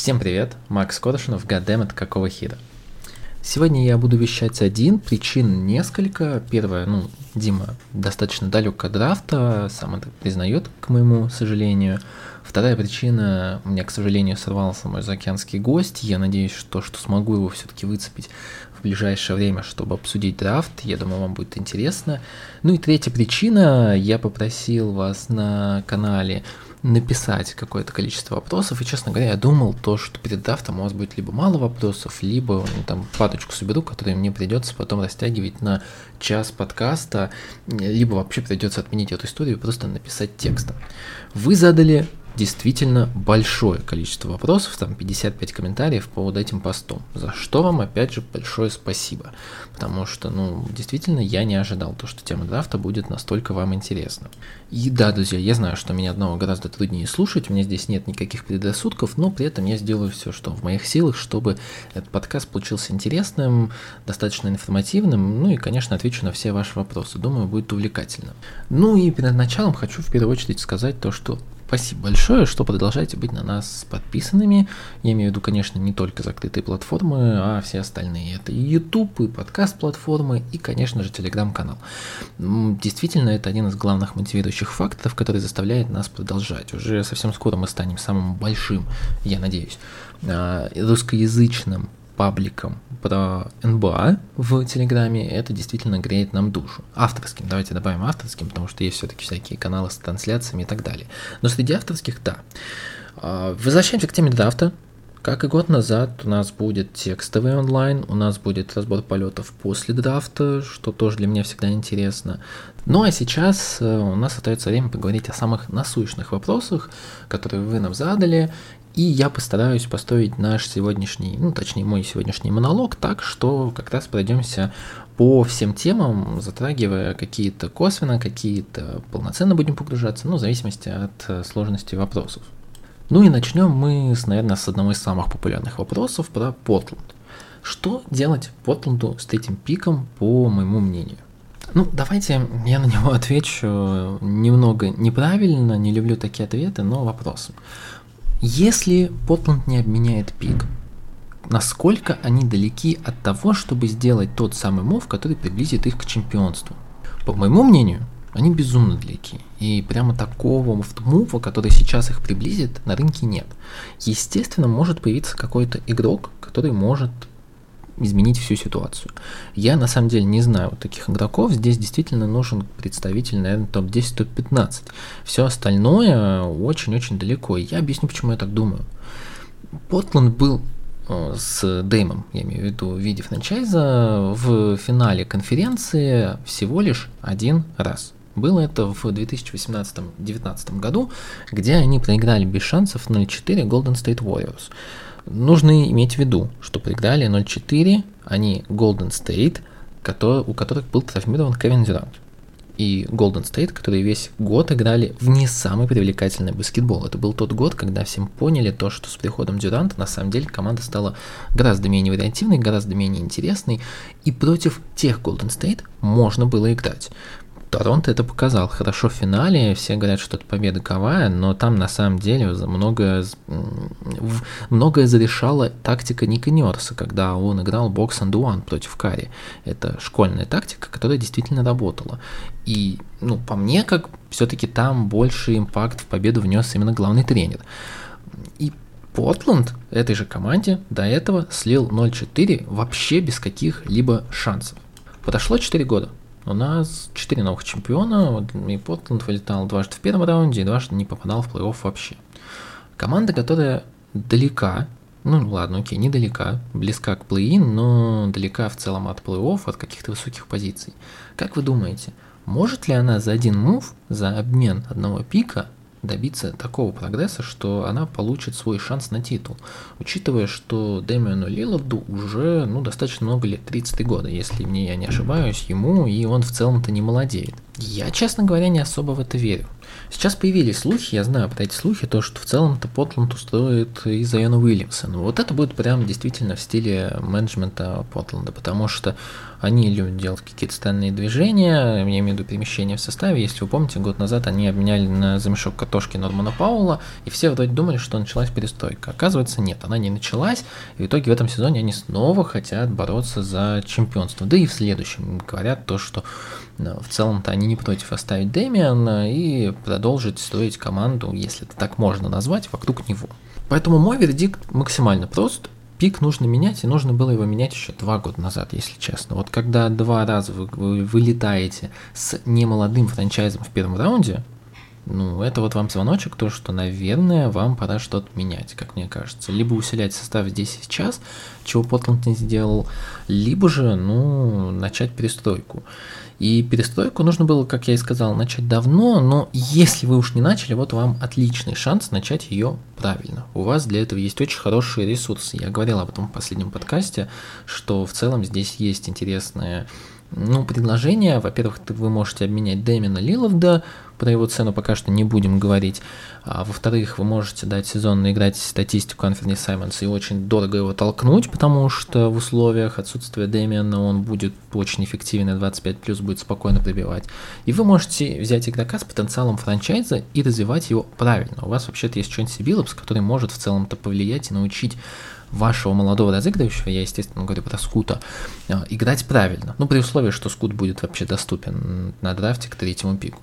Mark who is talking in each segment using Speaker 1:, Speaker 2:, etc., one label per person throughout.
Speaker 1: Всем привет, Макс Коршунов, Гадемет, какого хита. Сегодня я буду вещать один, причин несколько. Первое, ну, Дима достаточно далек от драфта, сам это признает, к моему сожалению. Вторая причина, у меня, к сожалению, сорвался мой заокеанский гость. Я надеюсь, что, что смогу его все-таки выцепить в ближайшее время, чтобы обсудить драфт. Я думаю, вам будет интересно. Ну и третья причина, я попросил вас на канале написать какое-то количество вопросов, и, честно говоря, я думал то, что перед драфтом у вас будет либо мало вопросов, либо ну, там паточку соберу, которые мне придется потом растягивать на час подкаста, либо вообще придется отменить эту историю и просто написать текстом. Вы задали действительно большое количество вопросов, там 55 комментариев по вот этим постам, за что вам опять же большое спасибо, потому что, ну, действительно, я не ожидал то, что тема драфта будет настолько вам интересна. И да, друзья, я знаю, что меня одного гораздо труднее слушать, у меня здесь нет никаких предрассудков, но при этом я сделаю все, что в моих силах, чтобы этот подкаст получился интересным, достаточно информативным, ну и, конечно, отвечу на все ваши вопросы, думаю, будет увлекательно. Ну и перед началом хочу в первую очередь сказать то, что Спасибо большое, что продолжаете быть на нас подписанными. Я имею в виду, конечно, не только закрытые платформы, а все остальные. Это и YouTube, и подкаст-платформы, и, конечно же, телеграм-канал. Действительно, это один из главных мотивирующих факторов, который заставляет нас продолжать. Уже совсем скоро мы станем самым большим, я надеюсь, а, русскоязычным пабликом про НБА в Телеграме, это действительно греет нам душу. Авторским, давайте добавим авторским, потому что есть все-таки всякие каналы с трансляциями и так далее. Но среди авторских, да. А, возвращаемся к теме драфта. Как и год назад, у нас будет текстовый онлайн, у нас будет разбор полетов после драфта, что тоже для меня всегда интересно. Ну а сейчас э, у нас остается время поговорить о самых насущных вопросах, которые вы нам задали, и я постараюсь построить наш сегодняшний, ну точнее мой сегодняшний монолог так, что как раз пройдемся по всем темам, затрагивая какие-то косвенно, какие-то полноценно будем погружаться, ну в зависимости от э, сложности вопросов. Ну и начнем мы, с, наверное, с одного из самых популярных вопросов про Портленд. Что делать Портленду с третьим пиком, по моему мнению? Ну, давайте я на него отвечу немного неправильно, не люблю такие ответы, но вопросом. Если Портланд не обменяет пик, насколько они далеки от того, чтобы сделать тот самый мов, который приблизит их к чемпионству? По моему мнению, они безумно далеки. И прямо такого мува, который сейчас их приблизит, на рынке нет. Естественно, может появиться какой-то игрок, который может изменить всю ситуацию. Я на самом деле не знаю таких игроков. Здесь действительно нужен представитель, наверное, топ-10, топ-15. Все остальное очень-очень далеко. Я объясню, почему я так думаю. Портланд был э, с Дэймом, я имею в виду в виде франчайза, в финале конференции всего лишь один раз. Было это в 2018-2019 году, где они проиграли без шансов 0-4 Golden State Warriors. Нужно иметь в виду, что проиграли 0-4 они Golden State, который, у которых был травмирован Кевин Дюрант. И Golden State, которые весь год играли в не самый привлекательный баскетбол. Это был тот год, когда всем поняли то, что с приходом Дюранта на самом деле команда стала гораздо менее вариативной, гораздо менее интересной, и против тех Golden State можно было играть. Торонто это показал хорошо в финале, все говорят, что это победа ковая, но там на самом деле многое, многое зарешала тактика Ника Нерса, когда он играл бокс and против Кари. Это школьная тактика, которая действительно работала. И, ну, по мне, как все-таки там больше импакт в победу внес именно главный тренер. И Портланд этой же команде до этого слил 0-4 вообще без каких-либо шансов. Подошло 4 года. У нас 4 новых чемпиона, и Портланд вылетал дважды в первом раунде и дважды не попадал в плей-офф вообще. Команда, которая далека, ну ладно, окей, недалека, близка к плей-ин, но далека в целом от плей-офф, от каких-то высоких позиций. Как вы думаете, может ли она за один мув, за обмен одного пика добиться такого прогресса, что она получит свой шанс на титул, учитывая, что Дэмиону Лиларду уже ну, достаточно много лет, 33 года, если мне я не ошибаюсь, ему, и он в целом-то не молодеет. Я, честно говоря, не особо в это верю. Сейчас появились слухи, я знаю про эти слухи, то, что в целом-то Портланд устроит из Зайона Уильямса. Но вот это будет прям действительно в стиле менеджмента Портленда, потому что они любят делать какие-то странные движения, я имею в виду перемещения в составе. Если вы помните, год назад они обменяли на замешок картошки Нормана Паула, и все вроде думали, что началась перестройка. Оказывается, нет, она не началась, и в итоге в этом сезоне они снова хотят бороться за чемпионство. Да и в следующем говорят то, что ну, в целом-то они не против оставить Дэмиана и продолжить строить команду, если это так можно назвать, вокруг него. Поэтому мой вердикт максимально прост пик нужно менять, и нужно было его менять еще два года назад, если честно. Вот когда два раза вы, вы вылетаете с немолодым франчайзом в первом раунде, ну, это вот вам звоночек, то, что, наверное, вам пора что-то менять, как мне кажется. Либо усилять состав здесь и сейчас, чего Портланд не сделал, либо же, ну, начать перестройку. И перестройку нужно было, как я и сказал, начать давно, но если вы уж не начали, вот вам отличный шанс начать ее правильно. У вас для этого есть очень хорошие ресурсы. Я говорил об этом в последнем подкасте, что в целом здесь есть интересные ну, предложение, во-первых, вы можете обменять Дэмина Лиловда, про его цену пока что не будем говорить, а во-вторых, вы можете дать сезонно играть статистику Анферни Саймонса и очень дорого его толкнуть, потому что в условиях отсутствия Дэмиана он будет очень эффективен, и 25 плюс будет спокойно пробивать. И вы можете взять игрока с потенциалом франчайза и развивать его правильно. У вас вообще-то есть Чонси Биллопс, который может в целом-то повлиять и научить вашего молодого разыгрывающего, я, естественно, говорю про скута, а, играть правильно. Ну, при условии, что скут будет вообще доступен на драфте к третьему пику.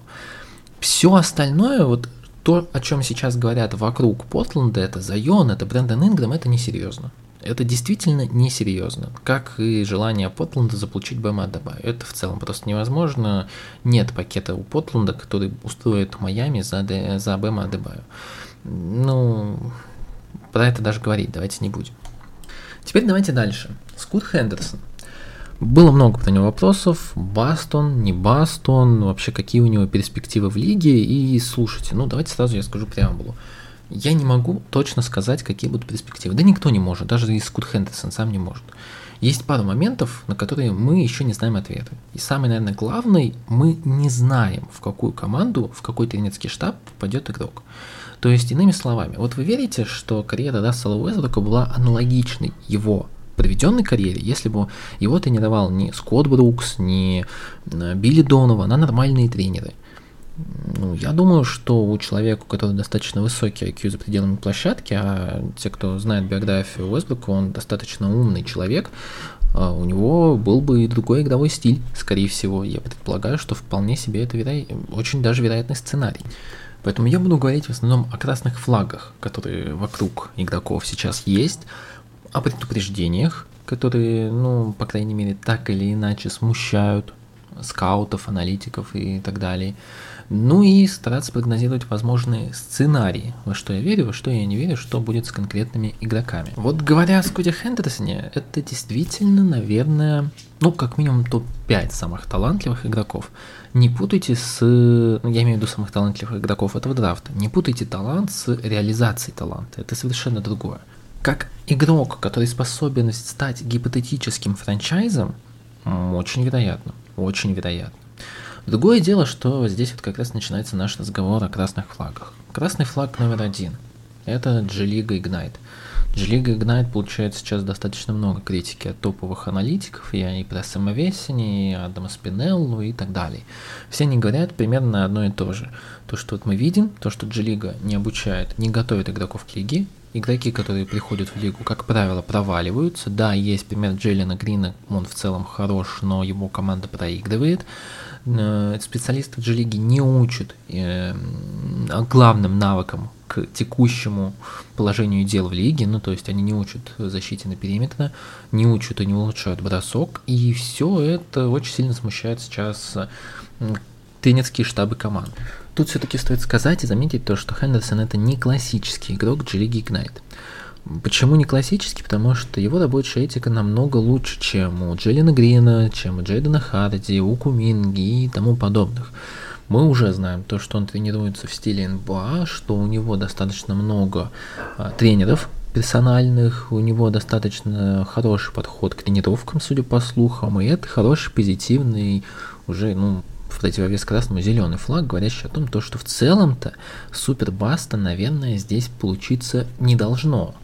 Speaker 1: Все остальное, вот то, о чем сейчас говорят вокруг Портленда, это Зайон, это Брэндон Инграм, это несерьезно. Это действительно несерьезно, как и желание Портленда заполучить Бэма Адебаю. Это в целом просто невозможно. Нет пакета у Портленда, который устроит Майами за, за Бэма Адебаю. Ну, про это даже говорить давайте не будем. Теперь давайте дальше. Скут Хендерсон. Было много про него вопросов, Бастон, не Бастон, вообще какие у него перспективы в лиге, и слушайте, ну давайте сразу я скажу преамбулу. Я не могу точно сказать, какие будут перспективы. Да никто не может, даже и Скут Хендерсон сам не может. Есть пару моментов, на которые мы еще не знаем ответы. И самый, наверное, главный, мы не знаем, в какую команду, в какой тренерский штаб попадет игрок. То есть, иными словами, вот вы верите, что карьера Рассела Уэзбрука была аналогичной его проведенной карьере, если бы его тренировал не Скотт Брукс, не э, Билли Донован, а нормальные тренеры. Ну, я думаю, что у человека, у которого достаточно высокий IQ за пределами площадки, а те, кто знает биографию Уэсбрука, он достаточно умный человек, а у него был бы и другой игровой стиль, скорее всего. Я предполагаю, что вполне себе это веро... очень даже вероятный сценарий. Поэтому я буду говорить в основном о красных флагах, которые вокруг игроков сейчас есть, о предупреждениях, которые, ну, по крайней мере, так или иначе смущают скаутов, аналитиков и так далее. Ну и стараться прогнозировать возможные сценарии, во что я верю, во что я не верю, что будет с конкретными игроками. Вот говоря о Скотте Хендерсоне, это действительно, наверное, ну, как минимум топ-5 самых талантливых игроков. Не путайте с, ну, я имею в виду самых талантливых игроков этого драфта, не путайте талант с реализацией таланта, это совершенно другое. Как игрок, который способен стать гипотетическим франчайзом, очень вероятно, очень вероятно. Другое дело, что здесь вот как раз начинается наш разговор о красных флагах. Красный флаг номер один – это G-League Ignite. G-League Ignite получает сейчас достаточно много критики от топовых аналитиков, и про Сэма Весени, и Адама Спинеллу и так далее. Все они говорят примерно одно и то же. То, что вот мы видим, то, что G-League не обучает, не готовит игроков к лиге, игроки, которые приходят в лигу, как правило, проваливаются. Да, есть пример Джеллина Грина, он в целом хорош, но его команда проигрывает. Э, специалисты G-лиги не учат э, главным навыкам к текущему положению дел в лиге, ну то есть они не учат защите на периметре, не учат и не улучшают бросок, и все это очень сильно смущает сейчас тренерские штабы команд. Тут все-таки стоит сказать и заметить то, что Хендерсон это не классический игрок G-лиги Ignite. Почему не классический? Потому что его рабочая этика намного лучше, чем у Джеллина Грина, чем у Джейдена Харди, у Куминги и тому подобных. Мы уже знаем то, что он тренируется в стиле НБА, что у него достаточно много а, тренеров персональных, у него достаточно хороший подход к тренировкам, судя по слухам, и это хороший, позитивный, уже, ну, в противовес красному зеленый флаг, говорящий о том, то, что в целом-то супер баста, наверное, здесь получиться не должно.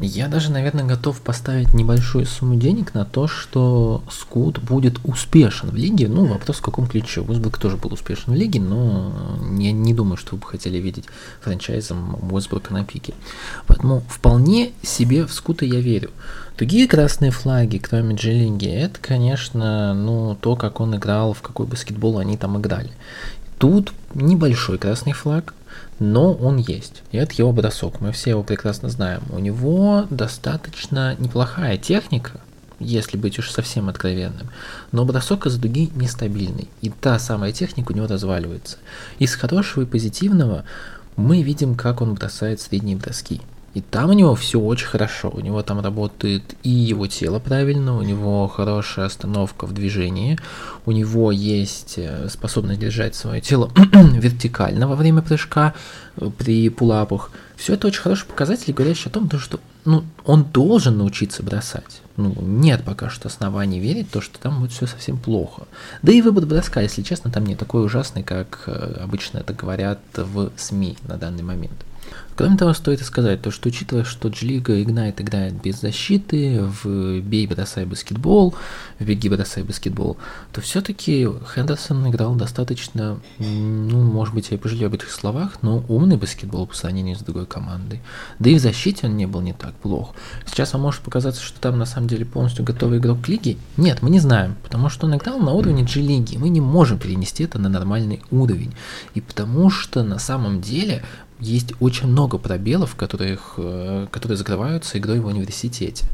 Speaker 1: Я даже, наверное, готов поставить небольшую сумму денег на то, что Скут будет успешен в лиге. Ну, вопрос в каком ключе. Уэсбрук тоже был успешен в лиге, но я не думаю, что вы бы хотели видеть франчайзом Уэсбрука на пике. Поэтому вполне себе в Скута я верю. Другие красные флаги, кроме Джилинги, это, конечно, ну, то, как он играл, в какой баскетбол они там играли. Тут небольшой красный флаг, но он есть. И это его бросок. Мы все его прекрасно знаем. У него достаточно неплохая техника, если быть уж совсем откровенным. Но бросок из дуги нестабильный. И та самая техника у него разваливается. Из хорошего и позитивного мы видим, как он бросает средние броски. И там у него все очень хорошо. У него там работает и его тело правильно, у него хорошая остановка в движении, у него есть э, способность держать свое тело вертикально во время прыжка э, при пулапах. Все это очень хорошие показатели, говорящие о том, что ну, он должен научиться бросать. Ну, нет пока что оснований верить, то, что там будет все совсем плохо. Да и выбор броска, если честно, там не такой ужасный, как э, обычно это говорят в СМИ на данный момент. Кроме того, стоит сказать, то, что учитывая, что Ignite играет без защиты, в бей, бросай баскетбол, в беги, бросай баскетбол, то все-таки Хендерсон играл достаточно, ну, может быть, я и пожалею об этих словах, но умный баскетбол по сравнению с другой командой. Да и в защите он не был не так плох. Сейчас вам может показаться, что там на самом деле полностью готовый игрок лиги. Нет, мы не знаем, потому что он играл на уровне G-лиги. Мы не можем перенести это на нормальный уровень. И потому что на самом деле есть очень много пробелов, которых, э, которые закрываются игрой в университете.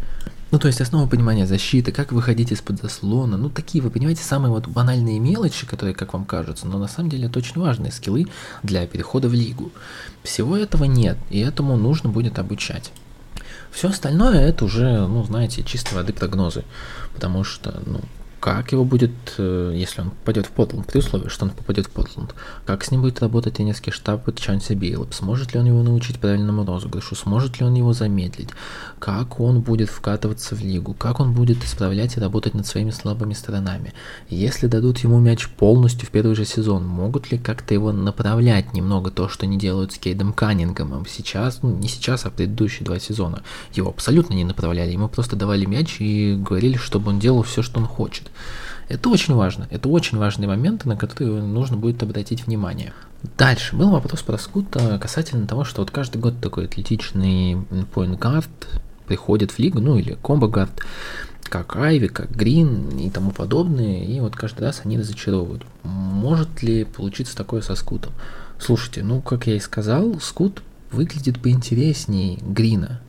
Speaker 1: Ну, то есть основа понимания защиты, как выходить из-под заслона, ну, такие, вы понимаете, самые вот банальные мелочи, которые, как вам кажется, но на самом деле это очень важные скиллы для перехода в лигу. Всего этого нет, и этому нужно будет обучать. Все остальное это уже, ну, знаете, чисто воды прогнозы, потому что, ну, как его будет, э, если он попадет в Портланд, при условии, что он попадет в Портланд, как с ним будет работать тренерский штаб Чанси Бейлоп, сможет ли он его научить правильному розыгрышу, сможет ли он его замедлить, как он будет вкатываться в лигу, как он будет исправлять и работать над своими слабыми сторонами. Если дадут ему мяч полностью в первый же сезон, могут ли как-то его направлять немного то, что не делают с Кейдом Каннингомом сейчас, ну не сейчас, а предыдущие два сезона. Его абсолютно не направляли, ему просто давали мяч и говорили, чтобы он делал все, что он хочет. Это очень важно. Это очень важные моменты, на которые нужно будет обратить внимание. Дальше был вопрос про Скута касательно того, что вот каждый год такой атлетичный поинт-гард приходит в лигу, ну или комбо-гард, как Айви, как Грин и тому подобное, и вот каждый раз они разочаровывают. Может ли получиться такое со Скутом? Слушайте, ну, как я и сказал, Скут выглядит поинтереснее Грина.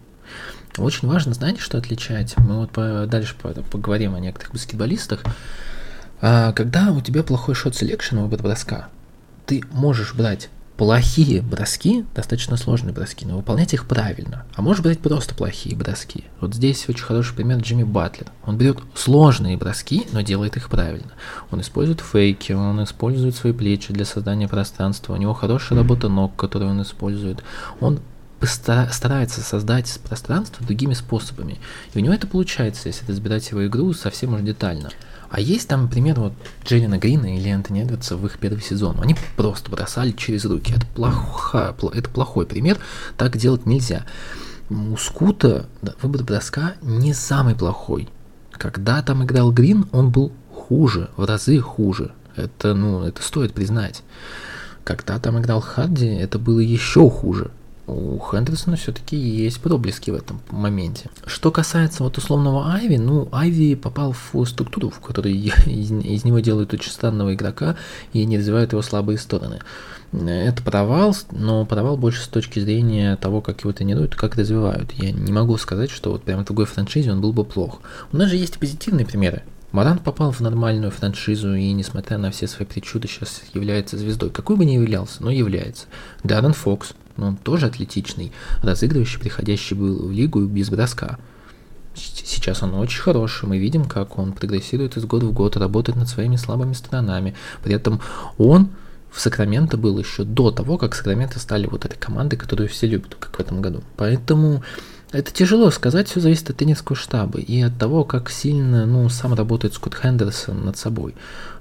Speaker 1: Очень важно, знаете, что отличать? Мы вот по, дальше поговорим о некоторых баскетболистах. А, когда у тебя плохой shot selection выбор броска, ты можешь брать плохие броски, достаточно сложные броски, но выполнять их правильно. А можешь брать просто плохие броски. Вот здесь очень хороший пример Джимми Батлер. Он берет сложные броски, но делает их правильно. Он использует фейки, он использует свои плечи для создания пространства. У него хорошая работа ног, которую он использует. Он старается создать пространство другими способами. И у него это получается, если разбирать его игру совсем уж детально. А есть там, например, вот Джерина Грина или Антони Эдвардса в их первый сезон. Они просто бросали через руки. Это, плохо, это плохой пример, так делать нельзя. У Скута выбор броска не самый плохой. Когда там играл Грин, он был хуже, в разы хуже. Это, ну, это стоит признать. Когда там играл Харди, это было еще хуже у Хендерсона все-таки есть проблески в этом моменте. Что касается вот условного Айви, ну, Айви попал в структуру, в которой из, из него делают очень странного игрока и не развивают его слабые стороны. Это провал, но провал больше с точки зрения того, как его тренируют, как развивают. Я не могу сказать, что вот прямо в другой франшизе он был бы плох. У нас же есть и позитивные примеры. Маран попал в нормальную франшизу и, несмотря на все свои причуды, сейчас является звездой. Какой бы ни являлся, но является. Даррен Фокс, но он тоже атлетичный, разыгрывающий, приходящий был в лигу без броска. Сейчас он очень хороший, мы видим, как он прогрессирует из года в год, работает над своими слабыми сторонами. При этом он в Сакраменто был еще до того, как Сакраменто стали вот этой командой, которую все любят, как в этом году. Поэтому Это тяжело сказать, все зависит от тренерского штаба и от того, как сильно ну, сам работает Скотт Хендерсон над собой.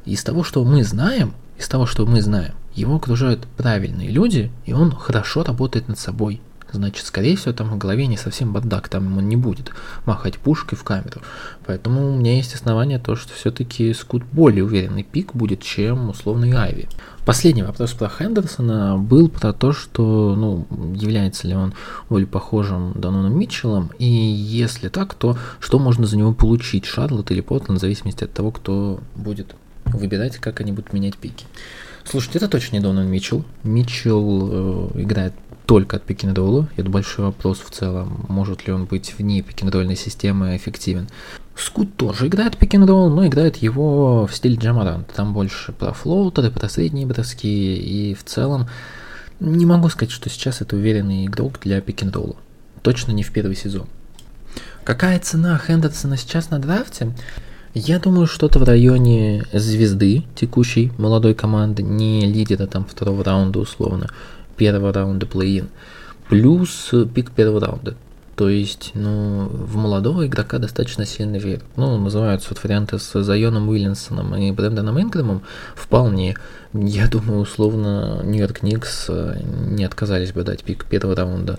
Speaker 1: Из того, что мы знаем, из того, что мы знаем, его окружают правильные люди, и он хорошо работает над собой. Значит, скорее всего, там в голове не совсем бардак, там он не будет махать пушкой в камеру. Поэтому у меня есть основания то, что все-таки Скут более уверенный пик будет, чем условный Айви. Последний вопрос про Хендерсона был про то, что, ну, является ли он более похожим Даноном Митчеллом, и если так, то что можно за него получить, Шарлотт или Портланд, в зависимости от того, кто будет выбирать, как они будут менять пики. Слушайте, это точно не Донан Митчелл. Митчелл э, играет только от пикинг-ролла. Это большой вопрос в целом, может ли он быть вне пикинг системы эффективен. Скут тоже играет пикинг-ролл, но играет его в стиле Джамарант. Там больше про флоутеры, про средние броски, и в целом не могу сказать, что сейчас это уверенный игрок для пикинг-ролла. Точно не в первый сезон. Какая цена Хендерсона сейчас на драфте? Я думаю, что-то в районе звезды текущей молодой команды, не лидера там второго раунда условно первого раунда плей-ин, плюс пик первого раунда. То есть, ну, в молодого игрока достаточно сильный вер. Ну, называются вот варианты с Зайоном Уильямсоном и Брэндоном Ингрэмом вполне. Я думаю, условно, Нью-Йорк Никс э, не отказались бы дать пик первого раунда.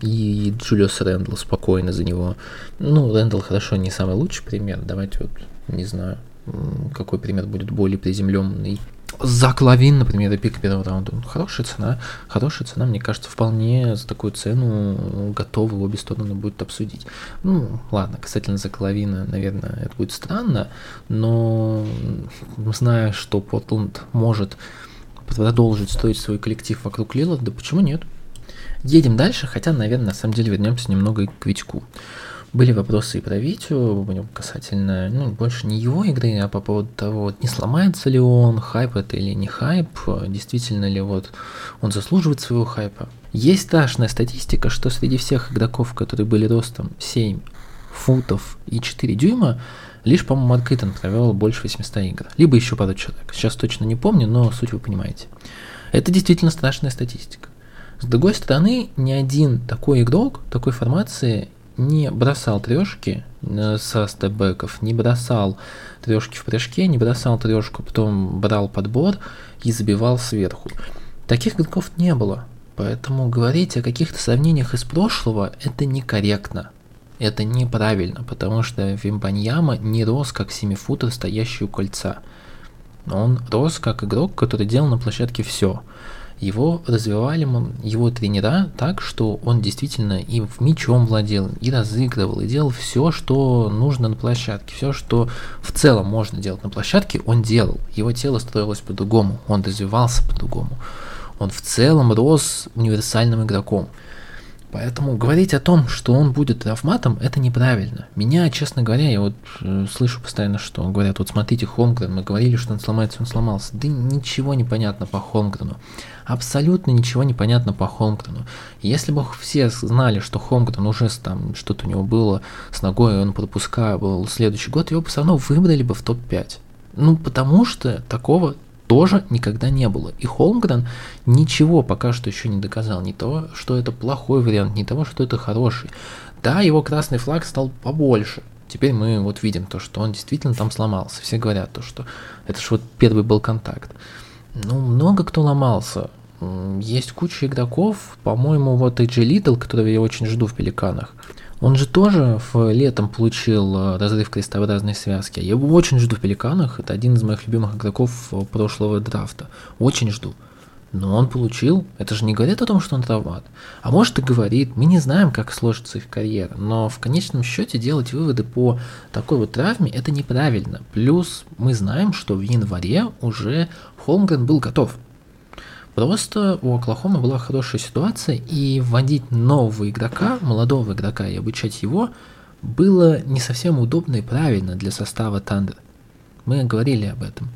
Speaker 1: И Джулиус Рэндл спокойно за него. Ну, Рэндл хорошо, не самый лучший пример. Давайте вот, не знаю, какой пример будет более приземленный. Зак Лавин, например, пик первого раунда. Хорошая цена. Хорошая цена, мне кажется, вполне за такую цену готовы обе стороны будут обсудить. Ну, ладно, касательно Зак Лавина, наверное, это будет странно, но зная, что Портланд может продолжить строить свой коллектив вокруг Лиларда, почему нет? Едем дальше, хотя, наверное, на самом деле вернемся немного к Витьку. Были вопросы и про Витю, касательно, ну, больше не его игры, а по поводу того, не сломается ли он, хайп это или не хайп, действительно ли вот он заслуживает своего хайпа. Есть страшная статистика, что среди всех игроков, которые были ростом 7 футов и 4 дюйма, лишь, по-моему, Марк Итон провел больше 800 игр. Либо еще пару человек. Сейчас точно не помню, но суть вы понимаете. Это действительно страшная статистика. С другой стороны, ни один такой игрок, такой формации не бросал трешки э, со степбеков, не бросал трешки в прыжке, не бросал трешку, потом брал подбор и забивал сверху. Таких игроков не было. Поэтому говорить о каких-то сравнениях из прошлого это некорректно. Это неправильно, потому что Вимбаньяма не рос как семифутер, стоящий у кольца. Он рос как игрок, который делал на площадке все его развивали его тренера так, что он действительно и в мячом владел, и разыгрывал, и делал все, что нужно на площадке. Все, что в целом можно делать на площадке, он делал. Его тело строилось по-другому, он развивался по-другому. Он в целом рос универсальным игроком. Поэтому говорить о том, что он будет травматом, это неправильно. Меня, честно говоря, я вот э, слышу постоянно, что говорят, вот смотрите, Холмгрен, мы говорили, что он сломается, он сломался. Да ничего не понятно по Холмгрену. Абсолютно ничего не понятно по Холмгрену. Если бы все знали, что Холмгрен уже там что-то у него было с ногой, он пропускал следующий год, его бы все равно выбрали бы в топ-5. Ну, потому что такого тоже никогда не было. И Холмгрен ничего пока что еще не доказал. Не того, что это плохой вариант, не того, что это хороший. Да, его красный флаг стал побольше. Теперь мы вот видим то, что он действительно там сломался. Все говорят то, что это же вот первый был контакт. Ну, много кто ломался. Есть куча игроков, по-моему, вот AJ Little, которого я очень жду в Пеликанах, он же тоже в летом получил э, разрыв крестообразной связки. Я его очень жду в Пеликанах. Это один из моих любимых игроков э, прошлого драфта. Очень жду. Но он получил. Это же не говорит о том, что он травмат. А может и говорит. Мы не знаем, как сложится их карьера. Но в конечном счете делать выводы по такой вот травме это неправильно. Плюс мы знаем, что в январе уже Холмгрен был готов. Просто у Оклахомы была хорошая ситуация, и вводить нового игрока, молодого игрока и обучать его было не совсем удобно и правильно для состава Тандер. Мы говорили об этом.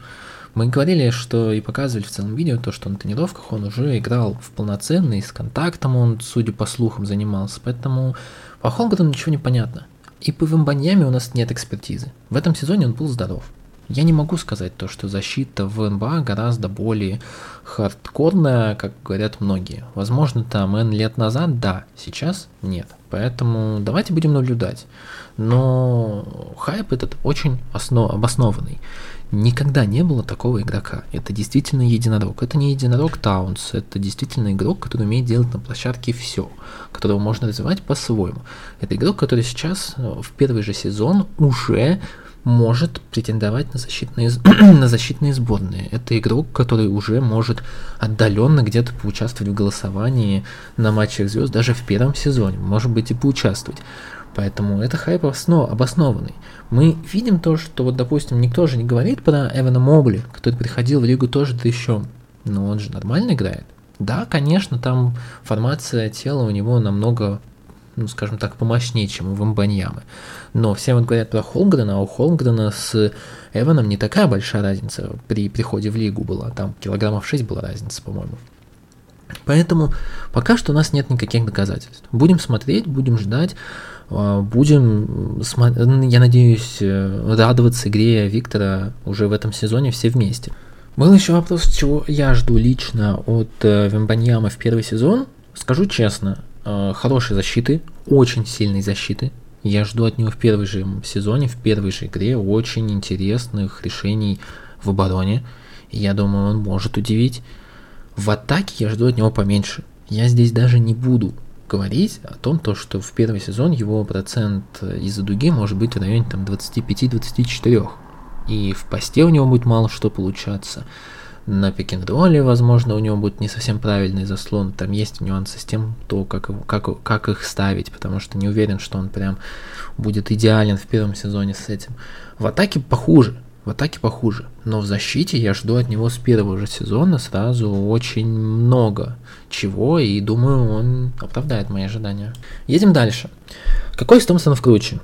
Speaker 1: Мы говорили, что и показывали в целом видео то, что на тренировках он уже играл в полноценный, с контактом он, судя по слухам, занимался. Поэтому по Холграну ничего не понятно. И по Вимбаньяме у нас нет экспертизы. В этом сезоне он был здоров. Я не могу сказать то, что защита в НБА гораздо более хардкорная, как говорят многие. Возможно, там N лет назад, да, сейчас нет. Поэтому давайте будем наблюдать. Но хайп этот очень основ, обоснованный. Никогда не было такого игрока. Это действительно единорог. Это не единорог Таунс, это действительно игрок, который умеет делать на площадке все, которого можно развивать по-своему. Это игрок, который сейчас э, в первый же сезон уже может претендовать на защитные, на защитные сборные. Это игрок, который уже может отдаленно где-то поучаствовать в голосовании на матчах звезд даже в первом сезоне, может быть и поучаствовать. Поэтому это хайп основ, обоснованный. Мы видим то, что вот, допустим, никто же не говорит про Эвана Мобли, который приходил в лигу тоже да еще, но он же нормально играет. Да, конечно, там формация тела у него намного, ну, скажем так, помощнее, чем у Вамбаньямы. Но все вот говорят про Холмгрена, а у Холмгрена с Эваном не такая большая разница при приходе в лигу была. Там килограммов 6 была разница, по-моему. Поэтому пока что у нас нет никаких доказательств. Будем смотреть, будем ждать. А, будем, я надеюсь, э, радоваться игре Виктора уже в этом сезоне все вместе. Был еще вопрос, чего я жду лично от э, Вембаньяма в первый сезон. Скажу честно, э, хорошей защиты, очень сильной защиты. Я жду от него в первый же сезоне, в первой же игре очень интересных решений в обороне. Я думаю, он может удивить. В атаке я жду от него поменьше. Я здесь даже не буду говорить о том, то, что в первый сезон его процент из-за дуги может быть в районе там, 25-24. И в посте у него будет мало что получаться. На пик-н-ролле, возможно, у него будет не совсем правильный заслон. Там есть нюансы с тем, то, как, как, как их ставить, потому что не уверен, что он прям будет идеален в первом сезоне с этим. В атаке похуже. В атаке похуже, но в защите я жду от него с первого же сезона сразу очень много чего, и думаю, он оправдает мои ожидания. Едем дальше. Какой из Томпсонов круче?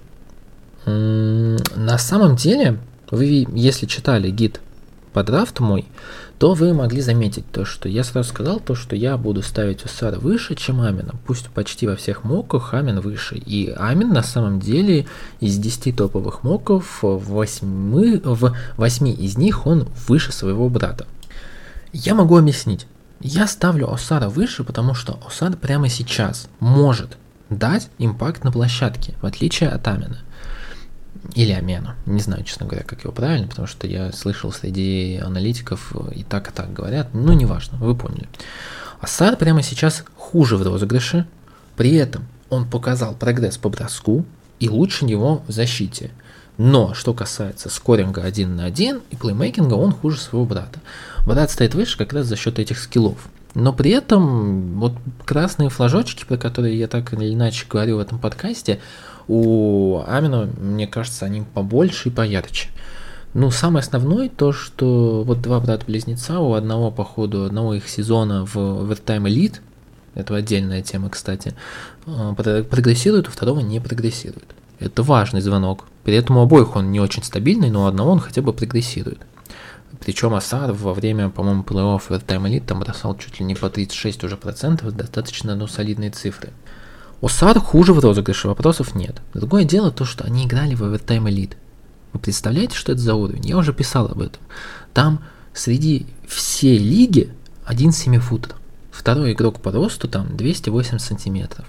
Speaker 1: На самом деле, вы, если читали гид по драфту мой, то вы могли заметить то, что я сразу сказал, то, что я буду ставить Усара выше, чем Амина. Пусть почти во всех моках Амин выше. И Амин на самом деле из 10 топовых моков, в 8, в 8 из них он выше своего брата. Я могу объяснить. Я ставлю Осара выше, потому что Осар прямо сейчас может дать импакт на площадке, в отличие от Амина или Амена. Не знаю, честно говоря, как его правильно, потому что я слышал среди аналитиков и так, и так говорят. Ну, неважно, вы поняли. Асад прямо сейчас хуже в розыгрыше, при этом он показал прогресс по броску и лучше него в защите. Но, что касается скоринга 1 на 1 и плеймейкинга, он хуже своего брата. Брат стоит выше как раз за счет этих скиллов. Но при этом вот красные флажочки, про которые я так или иначе говорил в этом подкасте, у Амина, мне кажется, они побольше и поярче. Ну, самое основное то, что вот два брата-близнеца, у одного, по ходу одного их сезона в Overtime Elite, это отдельная тема, кстати, э, прогрессирует, у второго не прогрессирует. Это важный звонок. При этом у обоих он не очень стабильный, но у одного он хотя бы прогрессирует. Причем Асар во время, по-моему, плей-офф Overtime Elite там бросал чуть ли не по 36 уже процентов, достаточно ну, солидные цифры. Осар хуже в розыгрыше, вопросов нет. Другое дело то, что они играли в Overtime Elite. Вы представляете, что это за уровень? Я уже писал об этом. Там среди всей лиги один 7 футер. Второй игрок по росту там 208 сантиметров.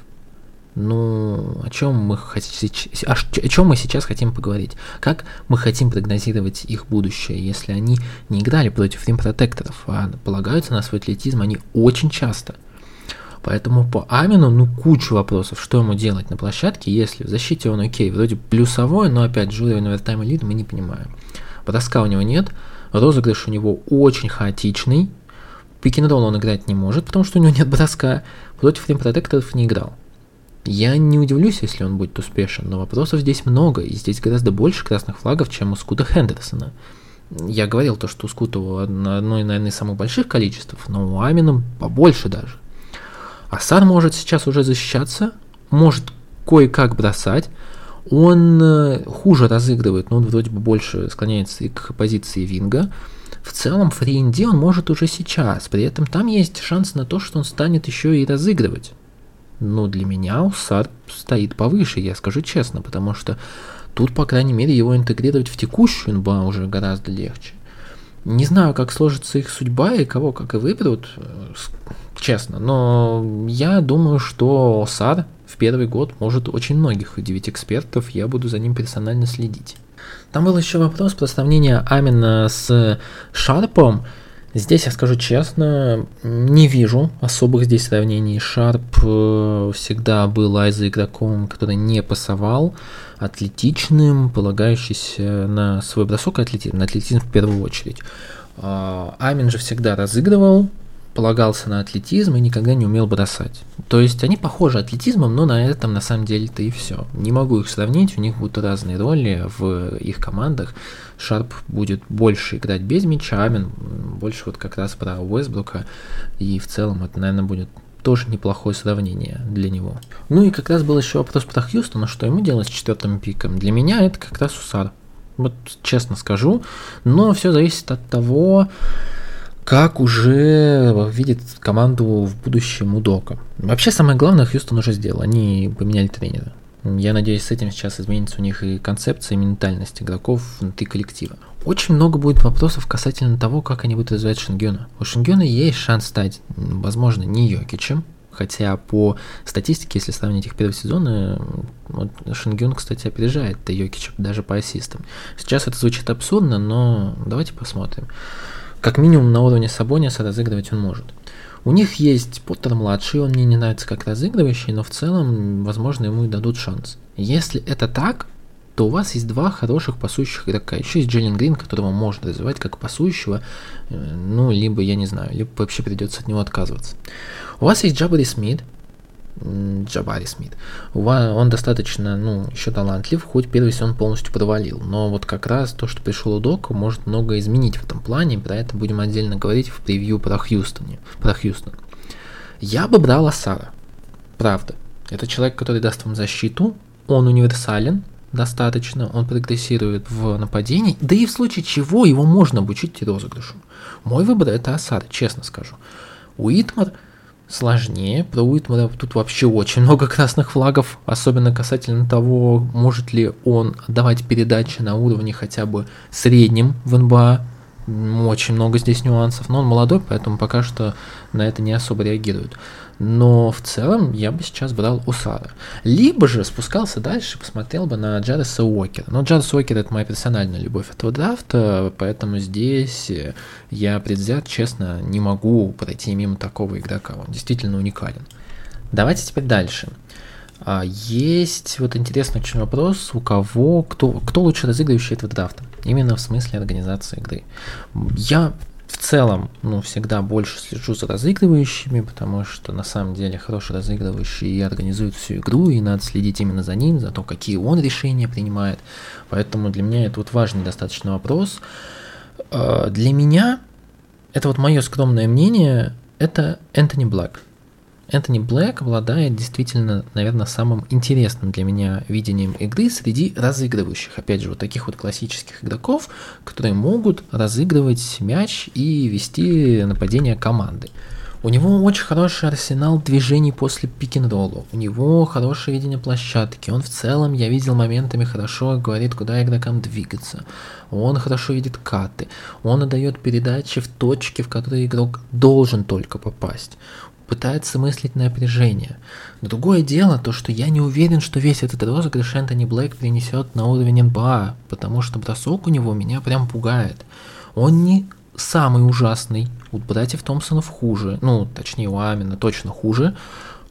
Speaker 1: Ну, о чем мы хотим, о чем мы сейчас хотим поговорить? Как мы хотим прогнозировать их будущее, если они не играли против рим-протекторов, а полагаются на свой атлетизм они очень часто – Поэтому по Амину, ну, кучу вопросов, что ему делать на площадке, если в защите он окей, вроде плюсовой, но опять же, уровень овертайм элит мы не понимаем. Броска у него нет, розыгрыш у него очень хаотичный, пикинролл он играть не может, потому что у него нет броска, против римпротекторов не играл. Я не удивлюсь, если он будет успешен, но вопросов здесь много, и здесь гораздо больше красных флагов, чем у Скута Хендерсона. Я говорил то, что у Скута одно, наверное, из самых больших количеств, но у Амина побольше даже. Асан может сейчас уже защищаться, может кое-как бросать, он э, хуже разыгрывает, но он вроде бы больше склоняется и к позиции винга. В целом в Ринде он может уже сейчас, при этом там есть шанс на то, что он станет еще и разыгрывать. Но для меня Усар стоит повыше, я скажу честно, потому что Тут, по крайней мере, его интегрировать в текущую НБА уже гораздо легче. Не знаю, как сложится их судьба и кого как и выберут, э, честно, но я думаю, что САР в первый год может очень многих удивить экспертов, я буду за ним персонально следить. Там был еще вопрос про сравнение Амина с Шарпом. Здесь, я скажу честно, не вижу особых здесь сравнений. Шарп э, всегда был айза игроком, который не пасовал, атлетичным, полагающийся на свой бросок и атлетизм, на атлетизм в первую очередь. А, Амин же всегда разыгрывал, полагался на атлетизм и никогда не умел бросать. То есть они похожи атлетизмом, но на этом на самом деле-то и все. Не могу их сравнить, у них будут разные роли в их командах. Шарп будет больше играть без мяча, Амин больше вот как раз про Уэсбрука, и в целом это, наверное, будет тоже неплохое сравнение для него. Ну и как раз был еще вопрос про Хьюстона, что ему делать с четвертым пиком. Для меня это как раз Усар. Вот честно скажу. Но все зависит от того, как уже видит команду в будущем Удока. Вообще самое главное Хьюстон уже сделал, они поменяли тренера. Я надеюсь, с этим сейчас изменится у них и концепция, и ментальность игроков внутри коллектива. Очень много будет вопросов касательно того, как они будут развивать Шенгена. У Шенгена есть шанс стать, возможно, не Йокичем, хотя по статистике, если сравнить их первые сезоны, вот Шенгюн, кстати, опережает Йокича даже по ассистам. Сейчас это звучит абсурдно, но давайте посмотрим. Как минимум на уровне Сабониса разыгрывать он может. У них есть Поттер младший, он мне не нравится как разыгрывающий, но в целом, возможно, ему и дадут шанс. Если это так, то у вас есть два хороших пасующих игрока. Еще есть Джеллен Грин, которого можно развивать как пасующего, э, ну, либо, я не знаю, либо вообще придется от него отказываться. У вас есть Джабари Смит, Джабари Смит. Он достаточно, ну, еще талантлив, хоть первый сезон полностью провалил. Но вот как раз то, что пришел Удока, может много изменить в этом плане. Про это будем отдельно говорить в превью про Хьюстоне. Про Хьюстон. Я бы брал Асара. Правда. Это человек, который даст вам защиту. Он универсален достаточно. Он прогрессирует в нападении. Да и в случае чего его можно обучить розыгрышу. Мой выбор это Асар, честно скажу. Уитмар – сложнее. Про тут вообще очень много красных флагов, особенно касательно того, может ли он давать передачи на уровне хотя бы среднем в НБА. Очень много здесь нюансов, но он молодой, поэтому пока что на это не особо реагирует. Но в целом я бы сейчас брал Усара. Либо же спускался дальше, посмотрел бы на Джареса Уокера. Но Джарес Уокер это моя персональная любовь этого драфта, поэтому здесь я предвзят, честно, не могу пройти мимо такого игрока. Он действительно уникален. Давайте теперь дальше. А, есть вот интересный очень вопрос, у кого, кто, кто лучше разыгрывающий этого драфта, именно в смысле организации игры. Я в целом, ну, всегда больше слежу за разыгрывающими, потому что на самом деле хороший разыгрывающий и организует всю игру, и надо следить именно за ним, за то, какие он решения принимает. Поэтому для меня это вот важный достаточно вопрос. А, для меня, это вот мое скромное мнение, это Энтони Блэк. Энтони Блэк обладает действительно, наверное, самым интересным для меня видением игры среди разыгрывающих. Опять же, вот таких вот классических игроков, которые могут разыгрывать мяч и вести нападение команды. У него очень хороший арсенал движений после пик-н-ролла. У него хорошее видение площадки. Он в целом, я видел моментами хорошо говорит, куда игрокам двигаться. Он хорошо видит каты. Он отдает передачи в точки, в которые игрок должен только попасть пытается мыслить напряжение. Другое дело то, что я не уверен, что весь этот розыгрыш Энтони Блэк принесет на уровень НБА, потому что бросок у него меня прям пугает. Он не самый ужасный, у братьев Томпсонов хуже, ну, точнее, у Амина точно хуже,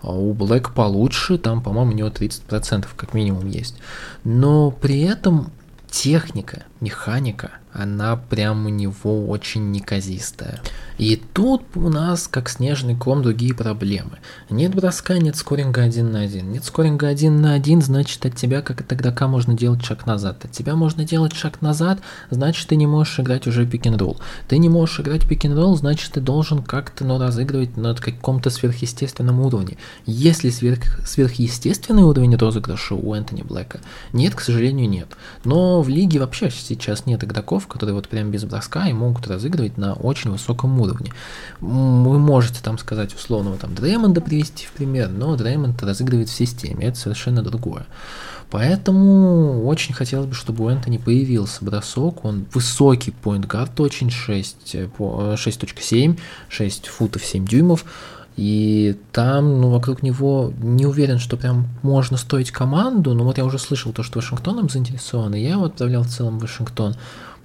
Speaker 1: а у Блэка получше, там, по-моему, у него 30% как минимум есть. Но при этом техника, механика, она прям у него очень неказистая. И тут у нас, как снежный ком, другие проблемы. Нет броска, нет скоринга 1 на 1. Нет скоринга 1 на 1, значит от тебя, как от игрока, можно делать шаг назад. От тебя можно делать шаг назад, значит ты не можешь играть уже пик-н-ролл. Ты не можешь играть пик-н-ролл, значит ты должен как-то ну, разыгрывать на каком-то сверхъестественном уровне. Если сверх, сверхъестественный уровень розыгрыша у Энтони Блэка, нет, к сожалению, нет. Но в лиге вообще сейчас нет игроков, которые вот прям без броска и могут разыгрывать на очень высоком уровне. Вы можете там сказать условного там Дреймонда привести в пример, но Дреймонд разыгрывает в системе, это совершенно другое. Поэтому очень хотелось бы, чтобы у Энтони появился бросок. Он высокий поинт-гард, очень 6, 6.7, 6 футов 7 дюймов. И там, ну, вокруг него не уверен, что прям можно стоить команду, но вот я уже слышал то, что Вашингтоном заинтересован, и я его отправлял в целом Вашингтон.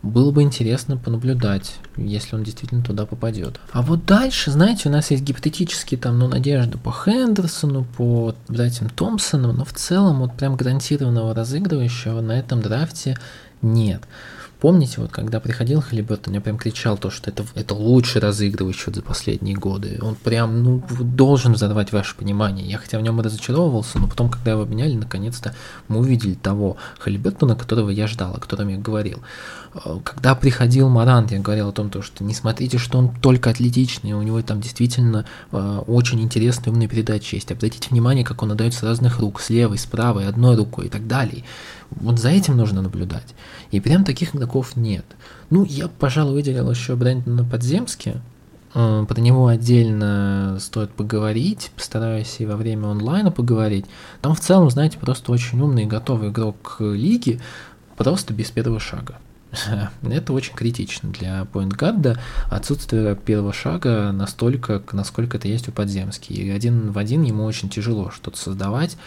Speaker 1: Было бы интересно понаблюдать, если он действительно туда попадет. А вот дальше, знаете, у нас есть гипотетические там, ну, надежды по Хендерсону, по братьям Томпсону, но в целом вот прям гарантированного разыгрывающего на этом драфте нет. Помните, вот когда приходил Халибертон, я прям кричал то, что это, это лучший разыгрывающий за последние годы. Он прям, ну, должен взорвать ваше понимание. Я хотя в нем и разочаровывался, но потом, когда его обменяли, наконец-то мы увидели того Халибертона, которого я ждал, о котором я говорил. Э, когда приходил Марант, я говорил о том, то, что не смотрите, что он только атлетичный, у него там действительно э, очень интересные умные передачи есть. Обратите внимание, как он отдает с разных рук, с левой, с правой, одной рукой и так далее. Вот за этим нужно наблюдать. И прям таких игроков нет. Ну, я, пожалуй, выделил еще Брэндона Подземски. Э, про него отдельно стоит поговорить, постараюсь и во время онлайна поговорить. Там в целом, знаете, просто очень умный и готовый игрок лиги, просто без первого шага. Это очень критично для поинтгарда. Отсутствие первого шага настолько, насколько это есть у Подземски. И один в один ему очень тяжело что-то создавать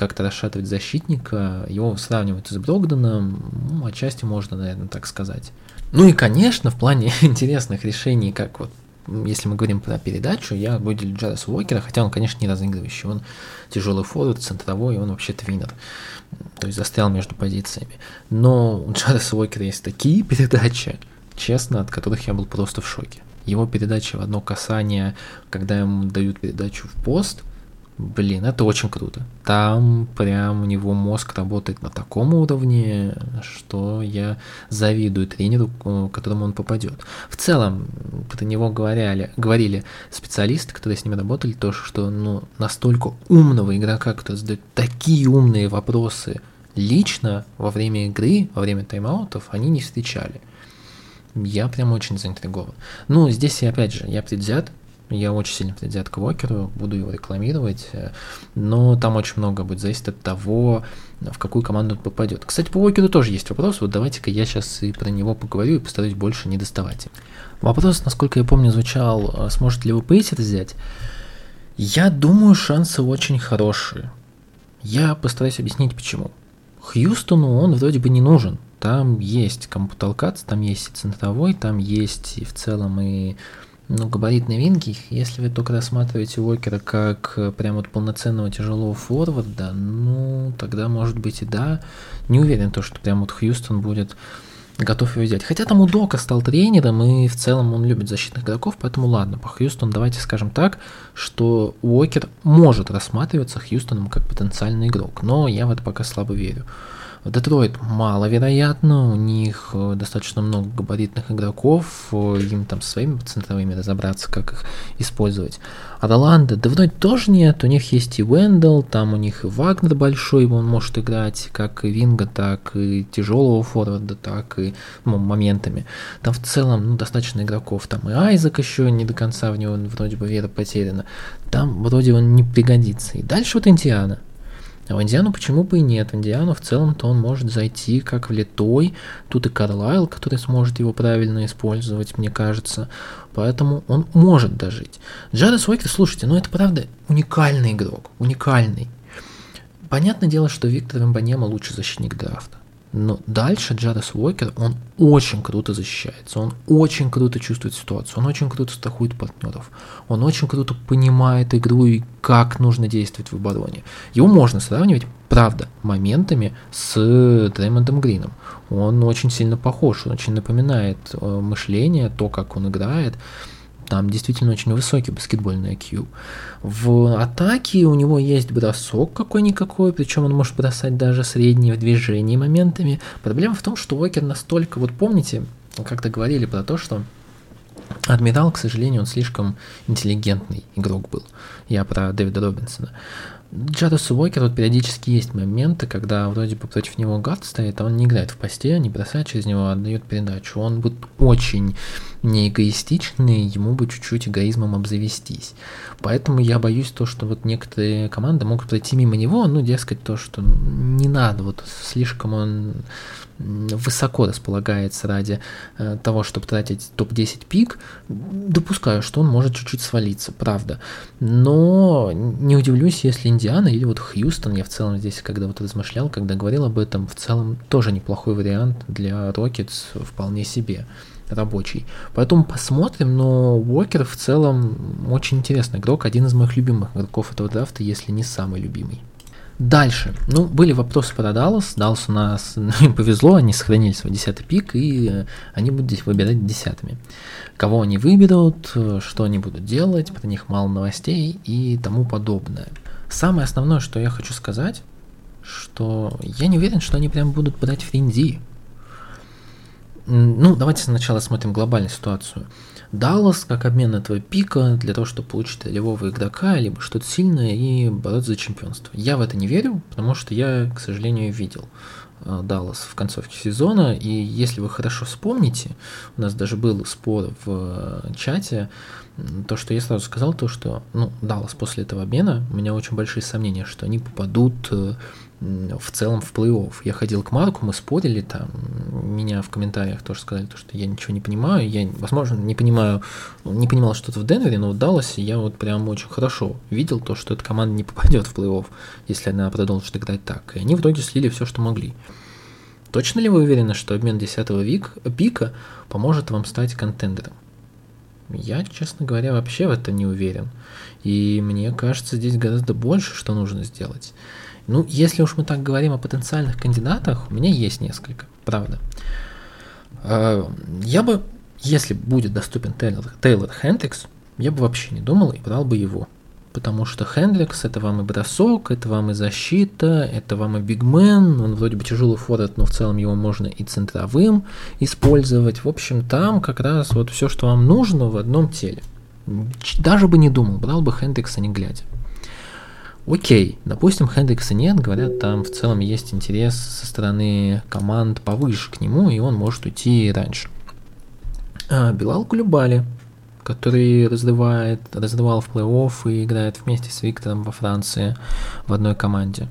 Speaker 1: как-то расшатывать защитника. Его сравнивают с Брогданом, ну, отчасти можно, наверное, так сказать. Ну и, конечно, в плане интересных решений, как вот если мы говорим про передачу, я выделю Джареса Уокера, хотя он, конечно, не разыгрывающий, он тяжелый форвард, центровой, он вообще твиннер, то есть застрял между позициями. Но у Джареса Уокера есть такие передачи, честно, от которых я был просто в шоке. Его передача в одно касание, когда ему дают передачу в пост, Блин, это очень круто. Там прям у него мозг работает на таком уровне, что я завидую тренеру, к которому он попадет. В целом, про него говорили, говорили специалисты, которые с ним работали, то, что ну, настолько умного игрока, который задает такие умные вопросы лично во время игры, во время тайм-аутов, они не встречали. Я прям очень заинтригован. Ну, здесь, я опять же, я предвзят, я очень сильно предвзят к Вокеру, буду его рекламировать, э, но там очень много будет зависеть от того, в какую команду он попадет. Кстати, по Вокеру тоже есть вопрос, вот давайте-ка я сейчас и про него поговорю и постараюсь больше не доставать. Вопрос, насколько я помню, звучал, э, сможет ли его Пейсер взять. Я думаю, шансы очень хорошие. Я постараюсь объяснить почему. Хьюстону он вроде бы не нужен. Там есть кому потолкаться, там есть и центровой, там есть и в целом и ну, габаритные винги, если вы только рассматриваете Уокера как э, прям вот полноценного тяжелого форварда, ну, тогда может быть и да. Не уверен, то, что прям вот Хьюстон будет готов его взять. Хотя там у Дока стал тренером, и в целом он любит защитных игроков, поэтому ладно, по Хьюстону давайте скажем так, что Уокер может рассматриваться Хьюстоном как потенциальный игрок, но я в это пока слабо верю. Детройт маловероятно, у них э, достаточно много габаритных игроков, э, им там своими центровыми разобраться, как их использовать. Роланда, да вроде тоже нет, у них есть и Вендел, там у них и Вагнер большой, он может играть как и Винга, так и тяжелого форварда, так и ну, моментами. Там в целом ну, достаточно игроков, там и Айзек еще не до конца в него вроде бы вера потеряна, там вроде он не пригодится. И дальше вот Индиана. А в Индиану почему бы и нет? В Индиану в целом-то он может зайти как влитой. Тут и Карлайл, который сможет его правильно использовать, мне кажется. Поэтому он может дожить. Джарес Уокер, слушайте, ну это правда уникальный игрок. Уникальный. Понятное дело, что Виктор Эмбанема лучший защитник драфта. Но дальше Джарес Уокер, он очень круто защищается, он очень круто чувствует ситуацию, он очень круто страхует партнеров, он очень круто понимает игру и как нужно действовать в обороне. Его можно сравнивать, правда, моментами с Дреймондом Грином. Он очень сильно похож, он очень напоминает э, мышление, то, как он играет. Там действительно очень высокий баскетбольный IQ. В атаке у него есть бросок какой-никакой, причем он может бросать даже средние в движении моментами. Проблема в том, что Уокер настолько, вот помните, как-то говорили про то, что Адмирал, к сожалению, он слишком интеллигентный игрок был. Я про Дэвида Робинсона. Джарусу Уокер вот периодически есть моменты, когда вроде бы против него гард стоит, а он не играет в посте, не бросает через него, а отдает передачу. Он будет очень не эгоистичный, ему бы чуть-чуть эгоизмом обзавестись. Поэтому я боюсь то, что вот некоторые команды могут пройти мимо него, ну, дескать, то, что не надо, вот слишком он высоко располагается ради э, того, чтобы тратить топ-10 пик, допускаю, что он может чуть-чуть свалиться, правда. Но не удивлюсь, если Индиана или вот Хьюстон, я в целом здесь, когда вот размышлял, когда говорил об этом, в целом тоже неплохой вариант для Рокетс вполне себе рабочий. Поэтому посмотрим, но Уокер в целом очень интересный игрок, один из моих любимых игроков этого драфта, если не самый любимый. Дальше. Ну, были вопросы про Даллас. Даллас у нас им повезло, они сохранили свой десятый пик, и э, они будут здесь выбирать десятыми. Кого они выберут, э, что они будут делать, про них мало новостей и тому подобное. Самое основное, что я хочу сказать, что я не уверен, что они прям будут брать фринди. Ну, давайте сначала смотрим глобальную ситуацию. Даллас как обмен этого пика для того, чтобы получить ролевого игрока, либо что-то сильное и бороться за чемпионство. Я в это не верю, потому что я, к сожалению, видел э, Даллас в концовке сезона, и если вы хорошо вспомните, у нас даже был спор в э, чате, то, что я сразу сказал, то, что, ну, Даллас после этого обмена, у меня очень большие сомнения, что они попадут э, в целом в плей-офф. Я ходил к Марку, мы спорили там, меня в комментариях тоже сказали, то, что я ничего не понимаю, я, возможно, не понимаю, не понимал что-то в Денвере, но в Далласе я вот прям очень хорошо видел то, что эта команда не попадет в плей-офф, если она продолжит играть так. И они в итоге слили все, что могли. Точно ли вы уверены, что обмен 10 вик, пика поможет вам стать контендером? Я, честно говоря, вообще в это не уверен. И мне кажется, здесь гораздо больше, что нужно сделать. Ну, если уж мы так говорим о потенциальных кандидатах, у меня есть несколько, правда. А, я бы, если будет доступен Тейлор, Тейлор Хендрикс, я бы вообще не думал и брал бы его. Потому что Хендрикс это вам и бросок, это вам и защита, это вам и бигмен, он вроде бы тяжелый форвард, но в целом его можно и центровым использовать. В общем, там как раз вот все, что вам нужно в одном теле. Даже бы не думал, брал бы Хендрикса не глядя. Окей, допустим, Хендрикса нет, говорят, там в целом есть интерес со стороны команд повыше к нему, и он может уйти раньше. А, Билал Кулюбали, который разрывает, разрывал в плей-офф и играет вместе с Виктором во Франции в одной команде.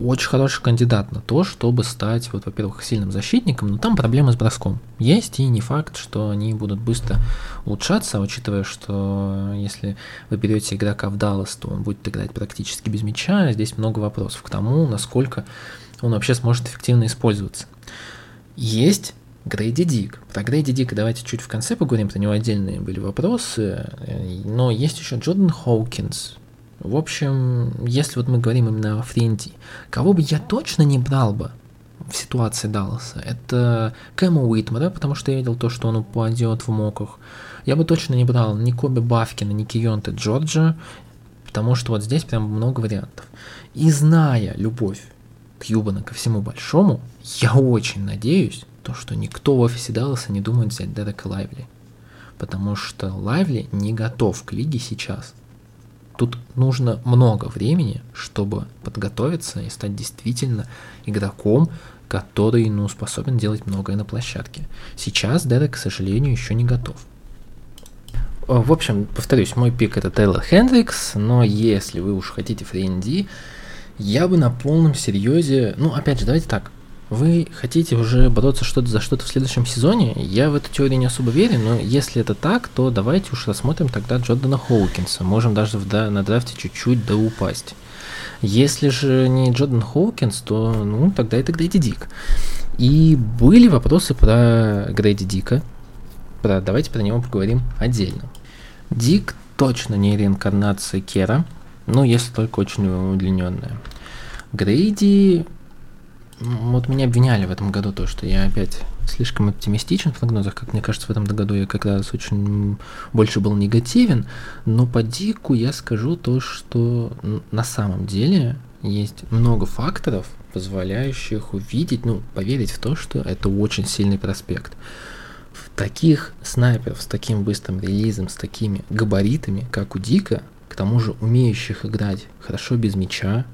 Speaker 1: Очень хороший кандидат на то, чтобы стать, вот, во-первых, сильным защитником, но там проблемы с броском. Есть, и не факт, что они будут быстро улучшаться, учитывая, что если вы берете игрока в Даллас, то он будет играть практически без мяча, здесь много вопросов к тому, насколько он вообще сможет эффективно использоваться. Есть Грейди Дик. Про Грейди Дика давайте чуть в конце поговорим, про него отдельные были вопросы, но есть еще Джордан Хоукинс, в общем, если вот мы говорим именно о Френди, кого бы я точно не брал бы в ситуации Далласа, это Кэма Уитмара, потому что я видел то, что он упадет в моках. Я бы точно не брал ни Коби Бафкина, ни Кионте Джорджа, потому что вот здесь прям много вариантов. И зная любовь Кьюбана ко всему большому, я очень надеюсь, то, что никто в офисе Далласа не думает взять Дерека Лайвли. Потому что Лайвли не готов к лиге сейчас. Тут нужно много времени, чтобы подготовиться и стать действительно игроком, который ну, способен делать многое на площадке. Сейчас Дерек, к сожалению, еще не готов. В общем, повторюсь, мой пик это Тейлор Хендрикс, но если вы уж хотите френди, я бы на полном серьезе, ну опять же, давайте так, вы хотите уже бороться что-то за что-то в следующем сезоне? Я в эту теорию не особо верю, но если это так, то давайте уж рассмотрим тогда Джордана Хоукинса. Можем даже в, да, на драфте чуть-чуть да упасть. Если же не Джордан Хоукинс, то ну тогда это Грейди Дик. И были вопросы про Грейди Дика. Про, давайте про него поговорим отдельно. Дик точно не реинкарнация Кера, ну если только очень удлиненная. Грейди вот меня обвиняли в этом году то, что я опять слишком оптимистичен в прогнозах, как мне кажется, в этом году я как раз очень больше был негативен, но по Дику я скажу то, что на самом деле есть много факторов, позволяющих увидеть, ну, поверить в то, что это очень сильный проспект. В таких снайперов с таким быстрым релизом, с такими габаритами, как у Дика, к тому же умеющих играть хорошо без мяча,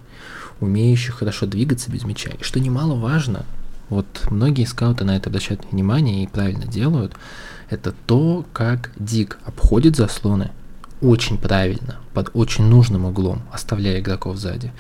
Speaker 1: умеющих хорошо двигаться без мяча. И что немаловажно, вот многие скауты на это обращают внимание и правильно делают, это то, как Дик обходит заслоны очень правильно, под очень нужным углом, оставляя игроков сзади.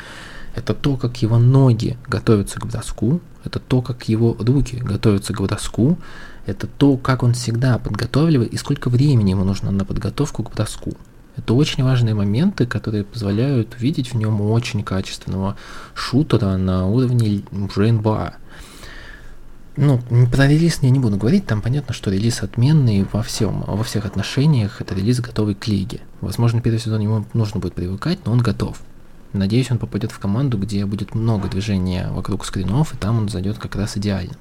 Speaker 1: Это то, как его ноги готовятся к броску, это то, как его руки готовятся к броску, это то, как он всегда подготавливает и сколько времени ему нужно на подготовку к броску. Это очень важные моменты, которые позволяют увидеть в нем очень качественного шутера на уровне уже НБА. Ну, про релиз я не буду говорить, там понятно, что релиз отменный во всем, во всех отношениях, это релиз готовый к лиге. Возможно, первый сезон ему нужно будет привыкать, но он готов. Надеюсь, он попадет в команду, где будет много движения вокруг скринов, и там он зайдет как раз идеально.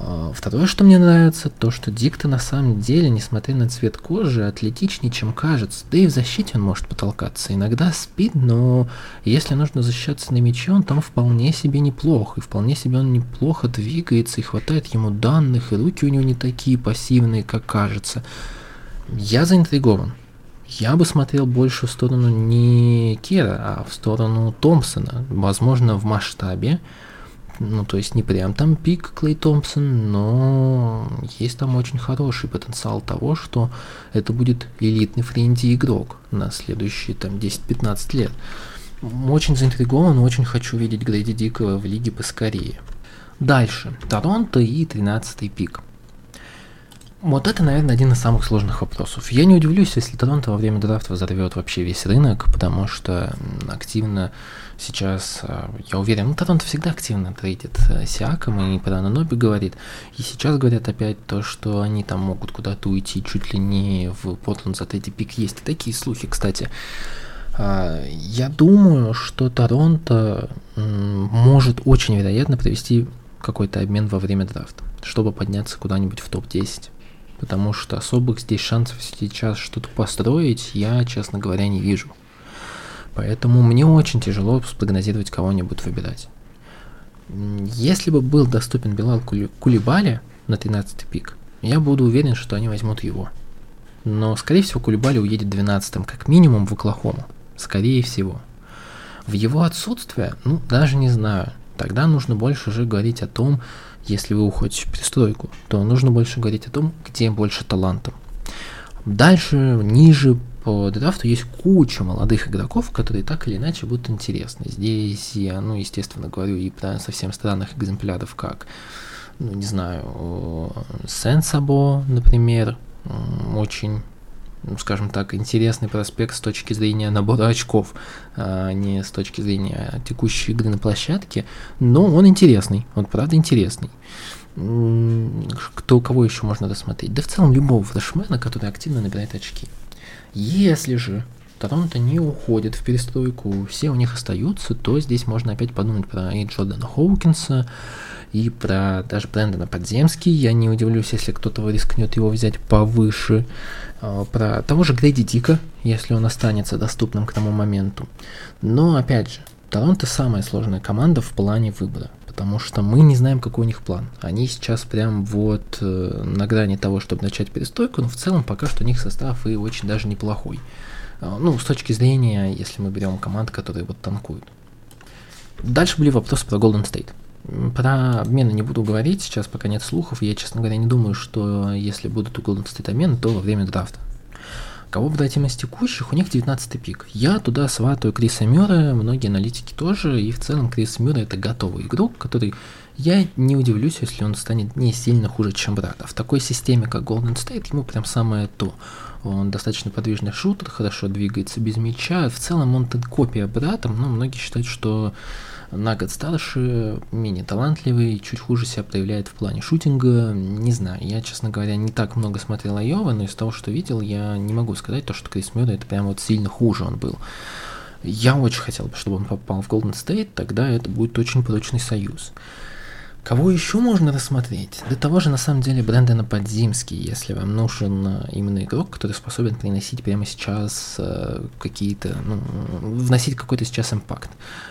Speaker 1: А, второе, что мне нравится, то, что Дикта на самом деле, несмотря на цвет кожи, атлетичнее, чем кажется. Да и в защите он может потолкаться. Иногда спит, но если нужно защищаться на мяче, он там вполне себе неплох. И вполне себе он неплохо двигается, и хватает ему данных, и руки у него не такие пассивные, как кажется. Я заинтригован. Я бы смотрел больше в сторону не Кера, а в сторону Томпсона. Возможно, в масштабе ну, то есть не прям там пик Клей Томпсон, но есть там очень хороший потенциал того, что это будет элитный френди игрок на следующие там 10-15 лет. Очень заинтригован, очень хочу видеть Грейди Дикого в лиге поскорее. Дальше. Торонто и 13 пик. Вот это, наверное, один из самых сложных вопросов. Я не удивлюсь, если Торонто во время драфта взорвет вообще весь рынок, потому что активно сейчас, э, я уверен, ну, Торонто всегда активно трейдит э, Сиаком, и про Наноби говорит. И сейчас говорят опять то, что они там могут куда-то уйти чуть ли не в Портленд за третий пик. Есть такие слухи, кстати. А, я думаю, что Торонто может очень вероятно провести какой-то обмен во время драфта, чтобы подняться куда-нибудь в топ-10 потому что особых здесь шансов сейчас что-то построить я, честно говоря, не вижу. Поэтому мне очень тяжело спрогнозировать кого-нибудь выбирать. Если бы был доступен Белал Кулибали на 13 пик, я буду уверен, что они возьмут его. Но, скорее всего, Кулибали уедет 12 как минимум в Оклахому. Скорее всего. В его отсутствие, ну, даже не знаю. Тогда нужно больше уже говорить о том, если вы уходите в перестройку, то нужно больше говорить о том, где больше талантов. Дальше, ниже по драфту есть куча молодых игроков, которые так или иначе будут интересны. Здесь я, ну, естественно, говорю и про совсем странных экземпляров, как, ну, не знаю, Сенсабо, например, очень ну, скажем так, интересный проспект с точки зрения набора очков, а не с точки зрения текущей игры на площадке, но он интересный, он правда интересный. Кто кого еще можно рассмотреть? Да в целом любого фрешмена, который активно набирает очки. Если же Торонто не уходит в перестройку, все у них остаются, то здесь можно опять подумать про и Джордана Хоукинса, и про даже Брэндона Подземский. Я не удивлюсь, если кто-то рискнет его взять повыше. А, про того же Грейди Дика, если он останется доступным к тому моменту. Но, опять же, Торонто самая сложная команда в плане выбора, потому что мы не знаем, какой у них план. Они сейчас прям вот э, на грани того, чтобы начать перестройку, но в целом пока что у них состав и очень даже неплохой. Э, ну, с точки зрения, если мы берем команд, которые вот танкуют. Дальше были вопросы про Golden State. Про обмены не буду говорить, сейчас пока нет слухов. Я, честно говоря, не думаю, что если будут у Golden State обмены, то во время драфта. Кого брать из текущих? У них 19 пик. Я туда сватаю Криса Мюра, многие аналитики тоже, и в целом Крис Мюра это готовый игрок, который я не удивлюсь, если он станет не сильно хуже, чем брат. А в такой системе, как Golden State, ему прям самое то. Он достаточно подвижный шутер, хорошо двигается без мяча. В целом он копия брата, но многие считают, что на год старше, менее талантливый, чуть хуже себя проявляет в плане шутинга. Не знаю, я, честно говоря, не так много смотрел Айова, но из того, что видел, я не могу сказать то, что Крис Мюррей это прям вот сильно хуже он был. Я очень хотел бы, чтобы он попал в Golden State, тогда это будет очень прочный союз. Кого еще можно рассмотреть? Для того же, на самом деле, Брэндона Подзимский, если вам нужен э, именно игрок, который способен приносить прямо сейчас э, какие-то, ну, вносить какой-то сейчас импакт.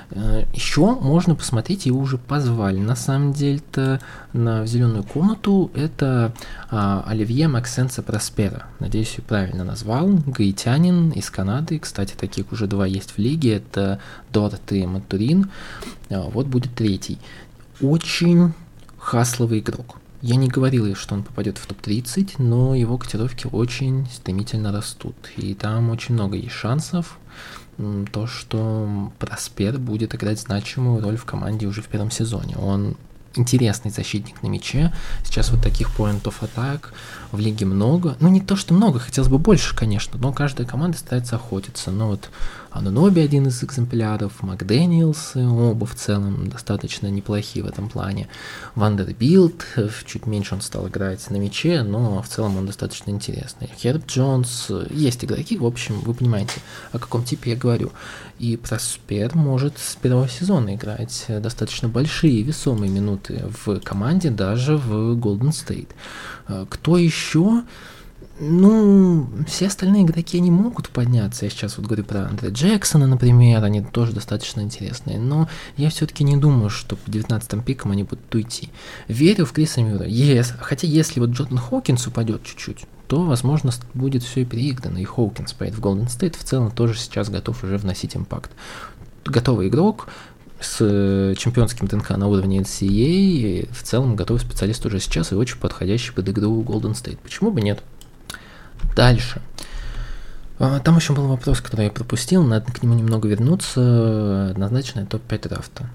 Speaker 1: Э, еще можно посмотреть, его уже позвали, на самом деле-то, на зеленую комнату, это э, Оливье Максенса Проспера. Надеюсь, я правильно назвал. Гаитянин из Канады, кстати, таких уже два есть в лиге, это Дорт и Матурин. Вот будет третий очень хасловый игрок. Я не говорил, что он попадет в топ-30, но его котировки очень стремительно растут. И там очень много есть шансов, то, что Проспер будет играть значимую роль в команде уже в первом сезоне. Он интересный защитник на мяче. Сейчас вот таких point of attack в лиге много. Ну, не то, что много, хотелось бы больше, конечно, но каждая команда старается охотиться. Но вот Ануноби один из экземпляров, Макдэниелс, оба в целом достаточно неплохие в этом плане. Вандербилд, чуть меньше он стал играть на мяче, но в целом он достаточно интересный. Херб Джонс, есть игроки, в общем, вы понимаете, о каком типе я говорю. И Проспер может с первого сезона играть достаточно большие весомые минуты в команде, даже в Golden State. Кто еще? Ну, все остальные игроки не могут подняться. Я сейчас вот говорю про Андрея Джексона, например, они тоже достаточно интересные. Но я все-таки не думаю, что по 19 пикам они будут уйти. Верю в Криса Мюра. Yes. Хотя если вот Джордан Хокинс упадет чуть-чуть, то, возможно, будет все и переиграно, и Хоукинс поедет в Golden State в целом тоже сейчас готов уже вносить импакт. Готовый игрок, с э, чемпионским ДНК на уровне NCAA, в целом готовый специалист уже сейчас и очень подходящий под игру Golden State. Почему бы нет? Дальше. А, там еще был вопрос, который я пропустил, надо к нему немного вернуться. Однозначный топ-5 драфта.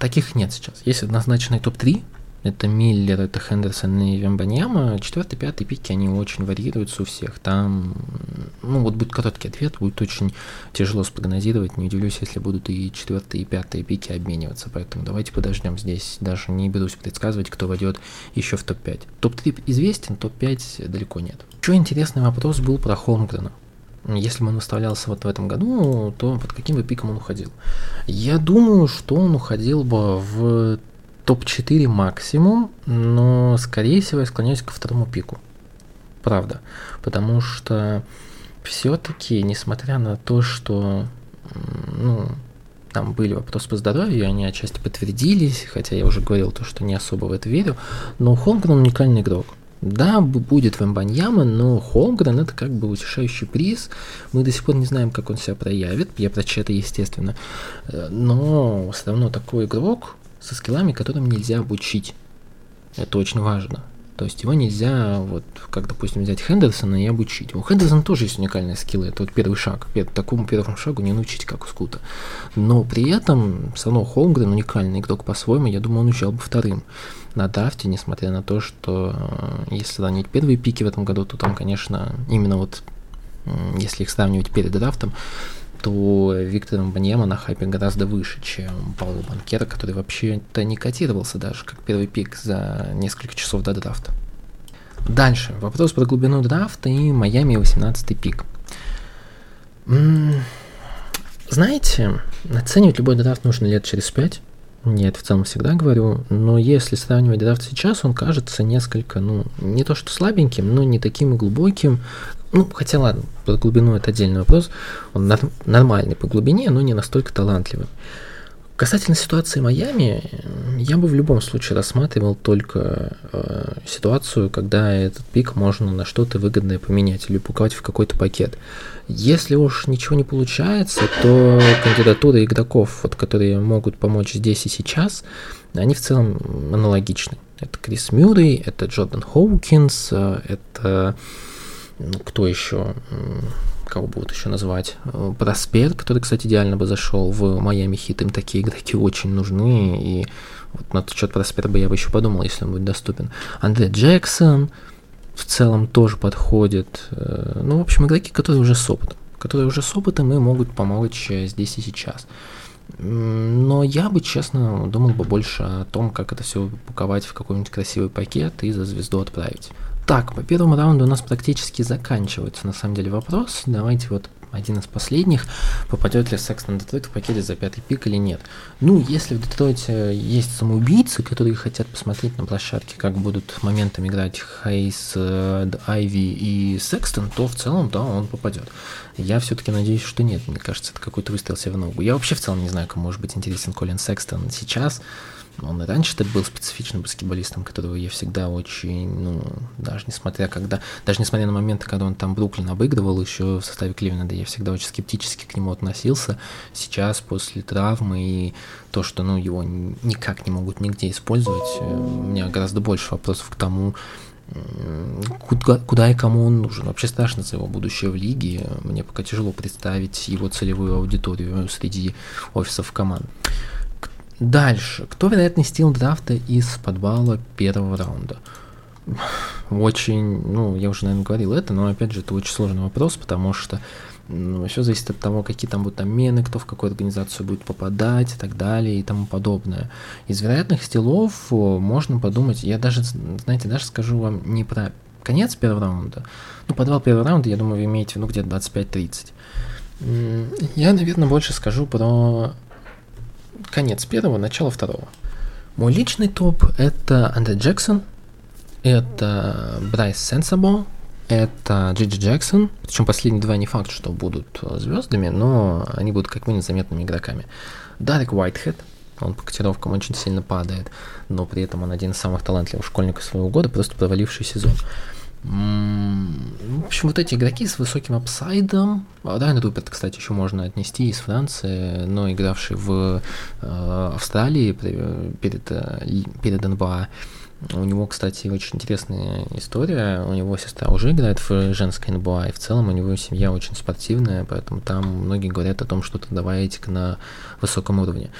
Speaker 1: Таких нет сейчас. Есть однозначный топ-3, это Миллер, это Хендерсон и Вембаньяма. Четвертый, пятый пики, они очень варьируются у всех. Там, ну вот будет короткий ответ, будет очень тяжело спрогнозировать. Не удивлюсь, если будут и четвертые, и пятые пики обмениваться. Поэтому давайте подождем здесь. Даже не берусь предсказывать, кто войдет еще в топ-5. Топ-3 известен, топ-5 далеко нет. Еще интересный вопрос был про Холмгрена. Если бы он выставлялся вот в этом году, то под каким бы пиком он уходил? Я думаю, что он уходил бы в топ-4 максимум, но, скорее всего, я склоняюсь ко второму пику. Правда. Потому что все-таки, несмотря на то, что ну, там были вопросы по здоровью, они отчасти подтвердились, хотя я уже говорил то, что не особо в это верю, но Холмгрен уникальный игрок. Да, будет Вембаньяма, но Холмгрен это как бы утешающий приз. Мы до сих пор не знаем, как он себя проявит. Я прочитаю это, естественно. Э, но все равно такой игрок, со скиллами, которым нельзя обучить. Это очень важно. То есть его нельзя, вот, как, допустим, взять Хендерсона и обучить. У Хендерсона тоже есть уникальные скиллы, это вот первый шаг. Такому первому шагу не научить, как у Скута. Но при этом, все равно Холмгрен уникальный игрок по-своему, я думаю, он учил бы вторым на драфте, несмотря на то, что э, если сравнить первые пики в этом году, то там, конечно, именно вот, если их сравнивать перед драфтом, то Виктор Баньяма на хайпе гораздо выше, чем Пауло Банкера, который вообще-то не котировался даже как первый пик за несколько часов до драфта. Дальше. Вопрос про глубину драфта и Майами 18 пик. Знаете, оценивать любой драфт нужно лет через 5. Нет, в целом всегда говорю, но если сравнивать драфт сейчас, он кажется несколько, ну, не то что слабеньким, но не таким глубоким, ну, хотя ладно, по глубину это отдельный вопрос. Он нар- нормальный по глубине, но не настолько талантливый. Касательно ситуации Майами, я бы в любом случае рассматривал только э, ситуацию, когда этот пик можно на что-то выгодное поменять или упаковать в какой-то пакет. Если уж ничего не получается, то кандидатуры игроков, вот, которые могут помочь здесь и сейчас, они в целом аналогичны. Это Крис Мюррей, это Джордан Хоукинс, э, это кто еще? Кого будут еще назвать? Э, Проспер, который, кстати, идеально бы зашел в Майами Хит. Им такие игроки очень нужны. И вот на этот счет Проспера бы я бы еще подумал, если он будет доступен. Андре Джексон в целом тоже подходит. Э, ну, в общем, игроки, которые уже с опытом. Которые уже с опытом и могут помочь э, здесь и сейчас. Но я бы, честно, думал бы больше о том, как это все упаковать в какой-нибудь красивый пакет и за звезду отправить. Так, по первому раунду у нас практически заканчивается на самом деле вопрос. Давайте вот один из последних, попадет ли Секстон Детройт в пакете за пятый пик или нет. Ну, если в Детройте есть самоубийцы, которые хотят посмотреть на площадке, как будут моментами играть Хейс, э, Айви и Секстон, то в целом, да, он попадет. Я все-таки надеюсь, что нет. Мне кажется, это какой-то выстрел себе в ногу. Я вообще в целом не знаю, кому может быть интересен Колин Секстон сейчас. Он и раньше-то был специфичным баскетболистом, которого я всегда очень, ну, даже несмотря когда, даже несмотря на моменты, когда он там Бруклин обыгрывал еще в составе Кливленда, я всегда очень скептически к нему относился. Сейчас, после травмы и то, что, ну, его никак не могут нигде использовать, э, у меня гораздо больше вопросов к тому, куда, куда и кому он нужен. Вообще страшно за его будущее в лиге. Мне пока тяжело представить его целевую аудиторию среди офисов команд. Дальше. Кто вероятный стил драфта из подвала первого раунда? Очень, ну, я уже, наверное, говорил это, но, опять же, это очень сложный вопрос, потому что ну, все зависит от того, какие там будут обмены, кто в какую организацию будет попадать и так далее и тому подобное. Из вероятных стилов можно подумать, я даже, знаете, даже скажу вам не про конец первого раунда, ну, подвал первого раунда, я думаю, вы имеете виду где-то 25-30. Я, наверное, больше скажу про конец первого, начало второго. Мой личный топ это Андре Джексон, это Брайс Сенсабо, это Джиджи Джексон, причем последние два не факт, что будут э, звездами, но они будут как минимум заметными игроками. Дарик Уайтхед, он по котировкам очень сильно падает, но при этом он один из самых талантливых школьников своего года, просто проваливший сезон. В общем, вот эти игроки с высоким апсайдом. Райан Руперт, кстати, еще можно отнести из Франции, но игравший в э, Австралии перед, э, перед НБА. У него, кстати, очень интересная история. У него сестра уже играет в женской НБА, и в целом у него семья очень спортивная, поэтому там многие говорят о том, что трудовая этика на высоком уровне.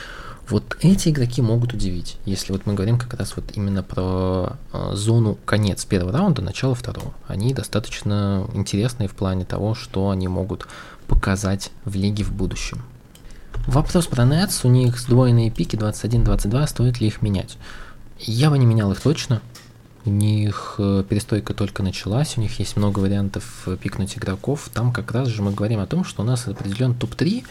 Speaker 1: Вот эти игроки могут удивить, если вот мы говорим как раз вот именно про э, зону конец первого раунда, начало второго. Они достаточно интересные в плане того, что они могут показать в лиге в будущем. Вопрос про Nets, у них сдвоенные пики 21-22, стоит ли их менять? Я бы не менял их точно, у них э, перестройка только началась, у них есть много вариантов э, пикнуть игроков. Там как раз же мы говорим о том, что у нас определен топ-3,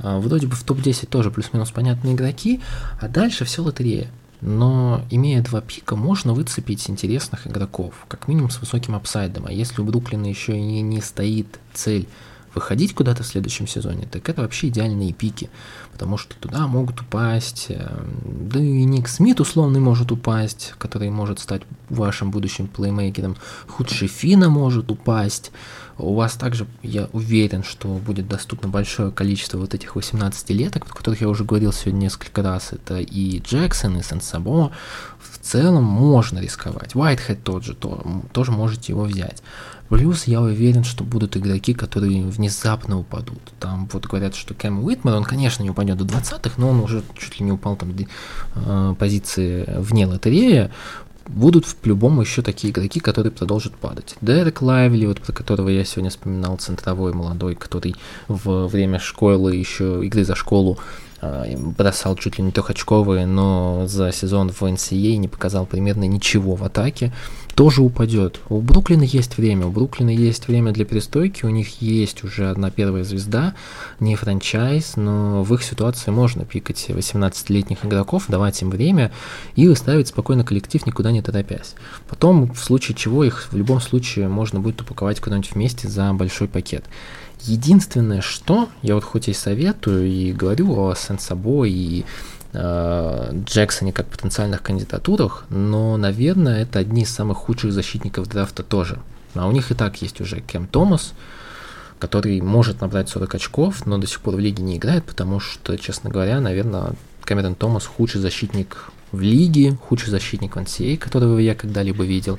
Speaker 1: а, вроде бы в топ-10 тоже плюс-минус понятные игроки, а дальше все лотерея. Но имея два пика, можно выцепить интересных игроков, как минимум с высоким апсайдом. А если у Бруклина еще и не стоит цель выходить куда-то в следующем сезоне, так это вообще идеальные пики, потому что туда могут упасть, э, да и Ник Смит условный может упасть, который может стать вашим будущим плеймейкером, худший Фина может упасть, у вас также, я уверен, что будет доступно большое количество вот этих 18-леток, о которых я уже говорил сегодня несколько раз. Это и Джексон, и Сенсабо. В целом можно рисковать. Whitehead тот же, то, тоже можете его взять. Плюс я уверен, что будут игроки, которые внезапно упадут. Там вот говорят, что Кэм Уитман, он, конечно, не упадет до 20-х, но он уже чуть ли не упал там э, позиции вне лотереи будут по-любому еще такие игроки, которые продолжат падать. Дерек Лайвли, вот про которого я сегодня вспоминал, центровой молодой, который в время школы, еще игры за школу бросал чуть ли не трехочковые, но за сезон в NCAA не показал примерно ничего в атаке, тоже упадет. У Бруклина есть время, у Бруклина есть время для перестойки, у них есть уже одна первая звезда, не франчайз, но в их ситуации можно пикать 18-летних игроков, давать им время и выставить спокойно коллектив, никуда не торопясь. Потом, в случае чего, их в любом случае можно будет упаковать куда-нибудь вместе за большой пакет. Единственное, что я вот хоть и советую и говорю о Сенсабо и э, Джексоне как потенциальных кандидатурах, но, наверное, это одни из самых худших защитников драфта тоже. А у них и так есть уже Кем Томас, который может набрать 40 очков, но до сих пор в лиге не играет, потому что, честно говоря, наверное, Кэмерон Томас худший защитник в лиге, худший защитник в NCAA, которого я когда-либо видел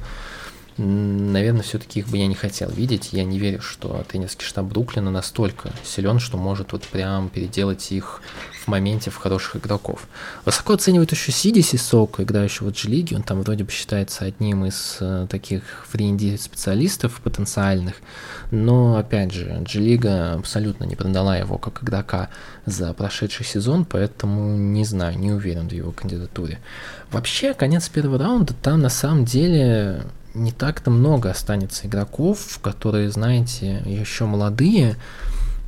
Speaker 1: наверное, все-таки их бы я не хотел видеть. Я не верю, что тренерский штаб Бруклина настолько силен, что может вот прям переделать их в моменте в хороших игроков. Высоко оценивают еще Сиди Сисоку, играющего в G-лиге. Он там вроде бы считается одним из э, таких френди специалистов потенциальных. Но, опять же, G-лига абсолютно не продала его как игрока за прошедший сезон, поэтому не знаю, не уверен в его кандидатуре. Вообще, конец первого раунда там на самом деле не так-то много останется игроков, которые, знаете, еще молодые,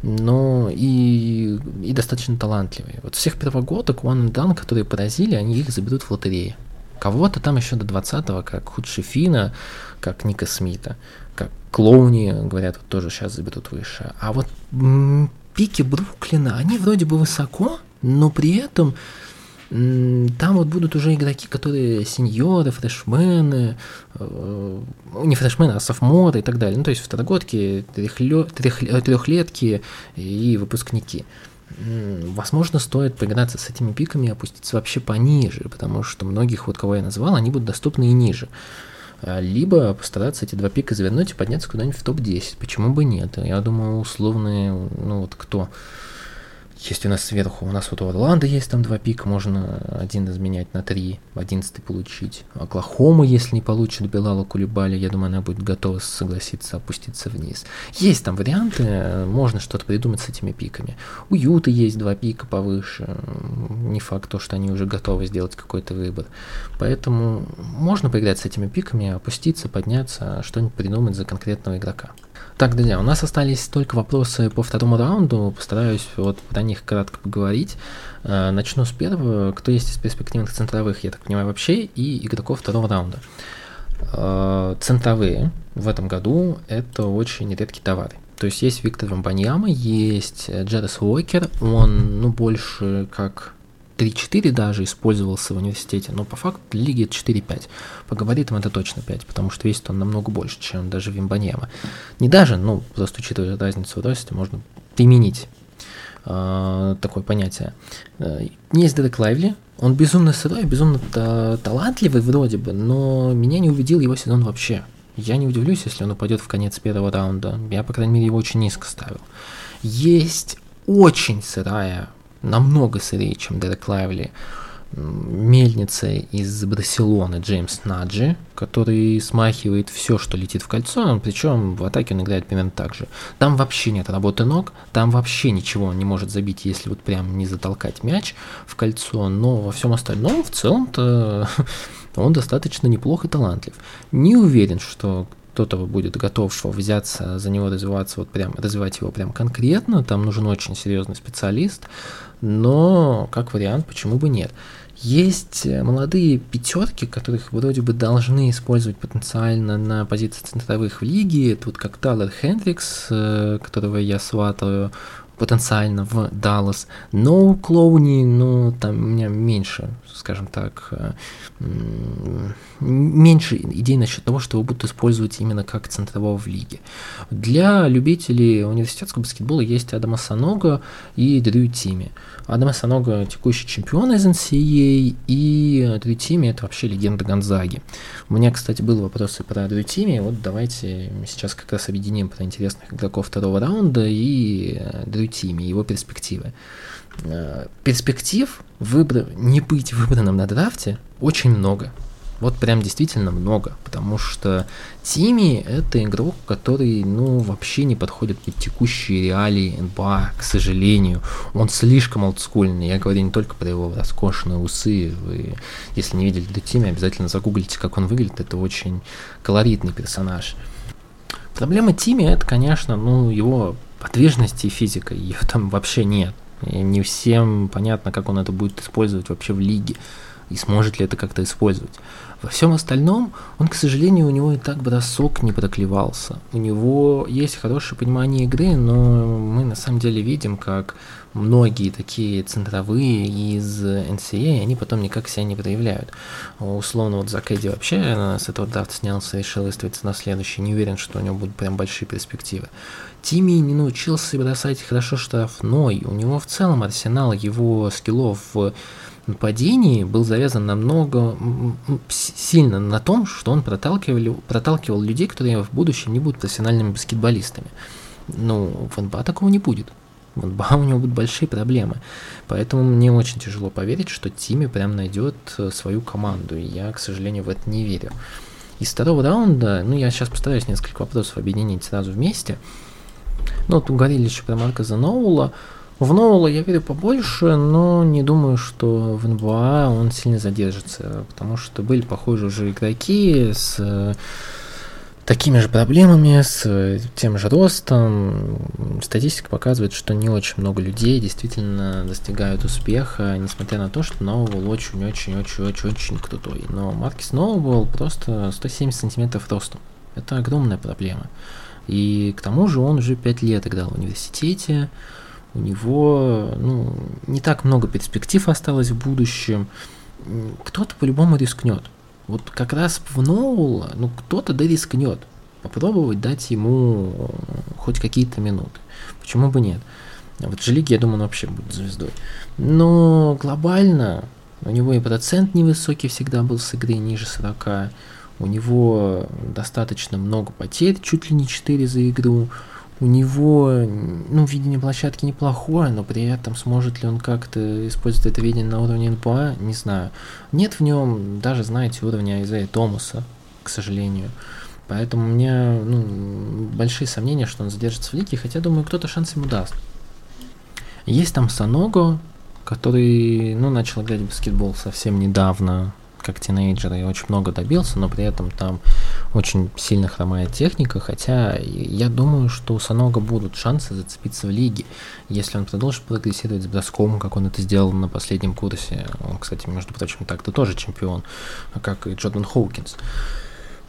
Speaker 1: но и, и достаточно талантливые. Вот всех первогодок One and Done, которые поразили, они их заберут в лотерее. Кого-то там еще до 20-го, как Худши Фина, как Ника Смита, как Клоуни, говорят, вот тоже сейчас заберут выше. А вот м- пики Бруклина, они вроде бы высоко, но при этом там вот будут уже игроки, которые сеньоры, фрешмены, э, не фрешмены, а софморы и так далее. Ну, то есть второгодки, трехлетки и выпускники. Возможно, стоит поиграться с этими пиками и опуститься вообще пониже, потому что многих, вот кого я назвал, они будут доступны и ниже. А, либо постараться эти два пика завернуть и подняться куда-нибудь в топ-10. Почему бы нет? Я думаю, условные, ну вот кто есть у нас сверху, у нас вот у Орландо есть там два пика, можно один изменять на три, одиннадцатый получить. Оклахома, если не получит Белала Кулибали, я думаю, она будет готова согласиться опуститься вниз. Есть там варианты, можно что-то придумать с этими пиками. У Юты есть два пика повыше, не факт то, что они уже готовы сделать какой-то выбор. Поэтому можно поиграть с этими пиками, опуститься, подняться, что-нибудь придумать за конкретного игрока. Так, друзья, у нас остались только вопросы по второму раунду. Постараюсь вот про них кратко поговорить. Э, начну с первого. Кто есть из перспективных центровых, я так понимаю, вообще, и игроков второго раунда. Э, центровые в этом году это очень редкий товар. То есть есть Виктор Вамбаньяма, есть Джерес Уокер, он, ну, больше как 3-4 даже использовался в университете, но по факту лиги 4-5. По габаритам это точно 5, потому что весит он намного больше, чем даже Вимбаньяма. Не даже, ну, просто учитывая разницу в росте, можно применить э, такое понятие. Э, есть Дерек Лайвли, он безумно сырой, безумно та- талантливый вроде бы, но меня не убедил его сезон вообще. Я не удивлюсь, если он упадет в конец первого раунда. Я, по крайней мере, его очень низко ставил. Есть очень сырая намного сырее, чем Дерек Лайвли, мельница из Барселоны Джеймс Наджи, который смахивает все, что летит в кольцо, причем в атаке он играет примерно так же. Там вообще нет работы ног, там вообще ничего он не может забить, если вот прям не затолкать мяч в кольцо, но во всем остальном в целом-то он достаточно неплох и талантлив. Не уверен, что кто-то будет готов взяться за него развиваться, вот прям развивать его прям конкретно, там нужен очень серьезный специалист, но как вариант, почему бы нет. Есть э, молодые пятерки, которых вроде бы должны использовать потенциально на позиции центровых в лиге. Тут как Талер Хендрикс, э, которого я сватаю потенциально в Даллас. Но у Клоуни, ну, там у меня меньше, скажем так, э, меньше идей насчет того, что его будут использовать именно как центрового в лиге. Для любителей университетского баскетбола есть Адама Санога и Дрю Тими. Адама Санога текущий чемпион из NCAA, и Дрю Тими это вообще легенда Гонзаги. У меня, кстати, был вопрос и про Дрю Тими, вот давайте сейчас как раз объединим про интересных игроков второго раунда и Дрю Тими, его перспективы. Э, перспектив выбор... не быть выбранным на драфте очень много. Вот прям действительно много, потому что Тими это игрок, который, ну, вообще не подходит под текущие реалии НБА, к сожалению. Он слишком олдскульный. Я говорю не только про его роскошные усы. Вы, если не видели до Тими, обязательно загуглите, как он выглядит. Это очень колоритный персонаж. Проблема Тими это, конечно, ну, его подвижность и физика. Ее там вообще нет. И не всем понятно, как он это будет использовать вообще в лиге и сможет ли это как-то использовать. Во всем остальном он, к сожалению, у него и так бросок не проклевался. У него есть хорошее понимание игры, но мы на самом деле видим, как многие такие центровые из NCAA, они потом никак себя не проявляют. Условно, вот Зак Эдди вообще с этого драфта снялся, решил выставиться на следующий. Не уверен, что у него будут прям большие перспективы. Тимми не научился бросать хорошо штрафной. У него в целом арсенал его скиллов в нападении был завязан намного сильно на том, что он проталкивал, проталкивал людей, которые в будущем не будут профессиональными баскетболистами. Ну, в НБА такого не будет. В НБА у него будут большие проблемы. Поэтому мне очень тяжело поверить, что Тимми прям найдет э, свою команду. И я, к сожалению, в это не верю. Из второго раунда, ну, я сейчас постараюсь несколько вопросов объединить сразу вместе. Ну, вот говорили еще про Марка Заноула. В Ноула я верю побольше, но не думаю, что в НБА он сильно задержится, потому что были похожие уже игроки с такими же проблемами, с тем же ростом. Статистика показывает, что не очень много людей действительно достигают успеха, несмотря на то, что Новый очень-очень-очень-очень-очень крутой. Но Маркис Новый просто 170 сантиметров ростом. Это огромная проблема. И к тому же он уже 5 лет играл в университете, у него ну, не так много перспектив осталось в будущем. Кто-то по-любому рискнет. Вот как раз в Ноула, ну кто-то да рискнет. Попробовать дать ему хоть какие-то минуты. Почему бы нет? Вот лиге, я думаю, он вообще будет звездой. Но глобально у него и процент невысокий всегда был с игры ниже 40. У него достаточно много потерь, чуть ли не 4 за игру. У него, ну, видение площадки неплохое, но при этом сможет ли он как-то использовать это видение на уровне НПА, не знаю. Нет в нем даже, знаете, уровня Айзея Томаса, к сожалению. Поэтому у меня ну, большие сомнения, что он задержится в лиге, хотя, думаю, кто-то шанс ему даст. Есть там Саного, который, ну, начал играть в баскетбол совсем недавно, как тинейджер и очень много добился, но при этом там очень сильно хромает техника, хотя я думаю, что у Санога будут шансы зацепиться в лиге, если он продолжит прогрессировать с броском, как он это сделал на последнем курсе. Он, кстати, между прочим, так-то тоже чемпион, как и Джордан Хоукинс.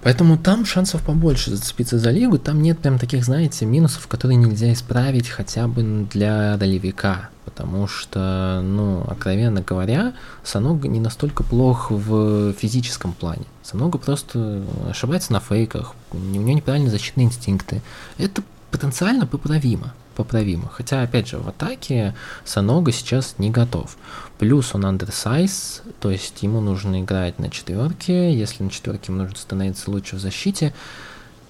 Speaker 1: Поэтому там шансов побольше зацепиться за лигу, там нет прям таких, знаете, минусов, которые нельзя исправить хотя бы для ролевика, потому что, ну, откровенно говоря, Санога не настолько плох в физическом плане. Санога просто ошибается на фейках, у него неправильные защитные инстинкты. Это потенциально поправимо поправимо. Хотя, опять же, в атаке Санога сейчас не готов. Плюс он андерсайз, то есть ему нужно играть на четверке. Если на четверке ему нужно становиться лучше в защите.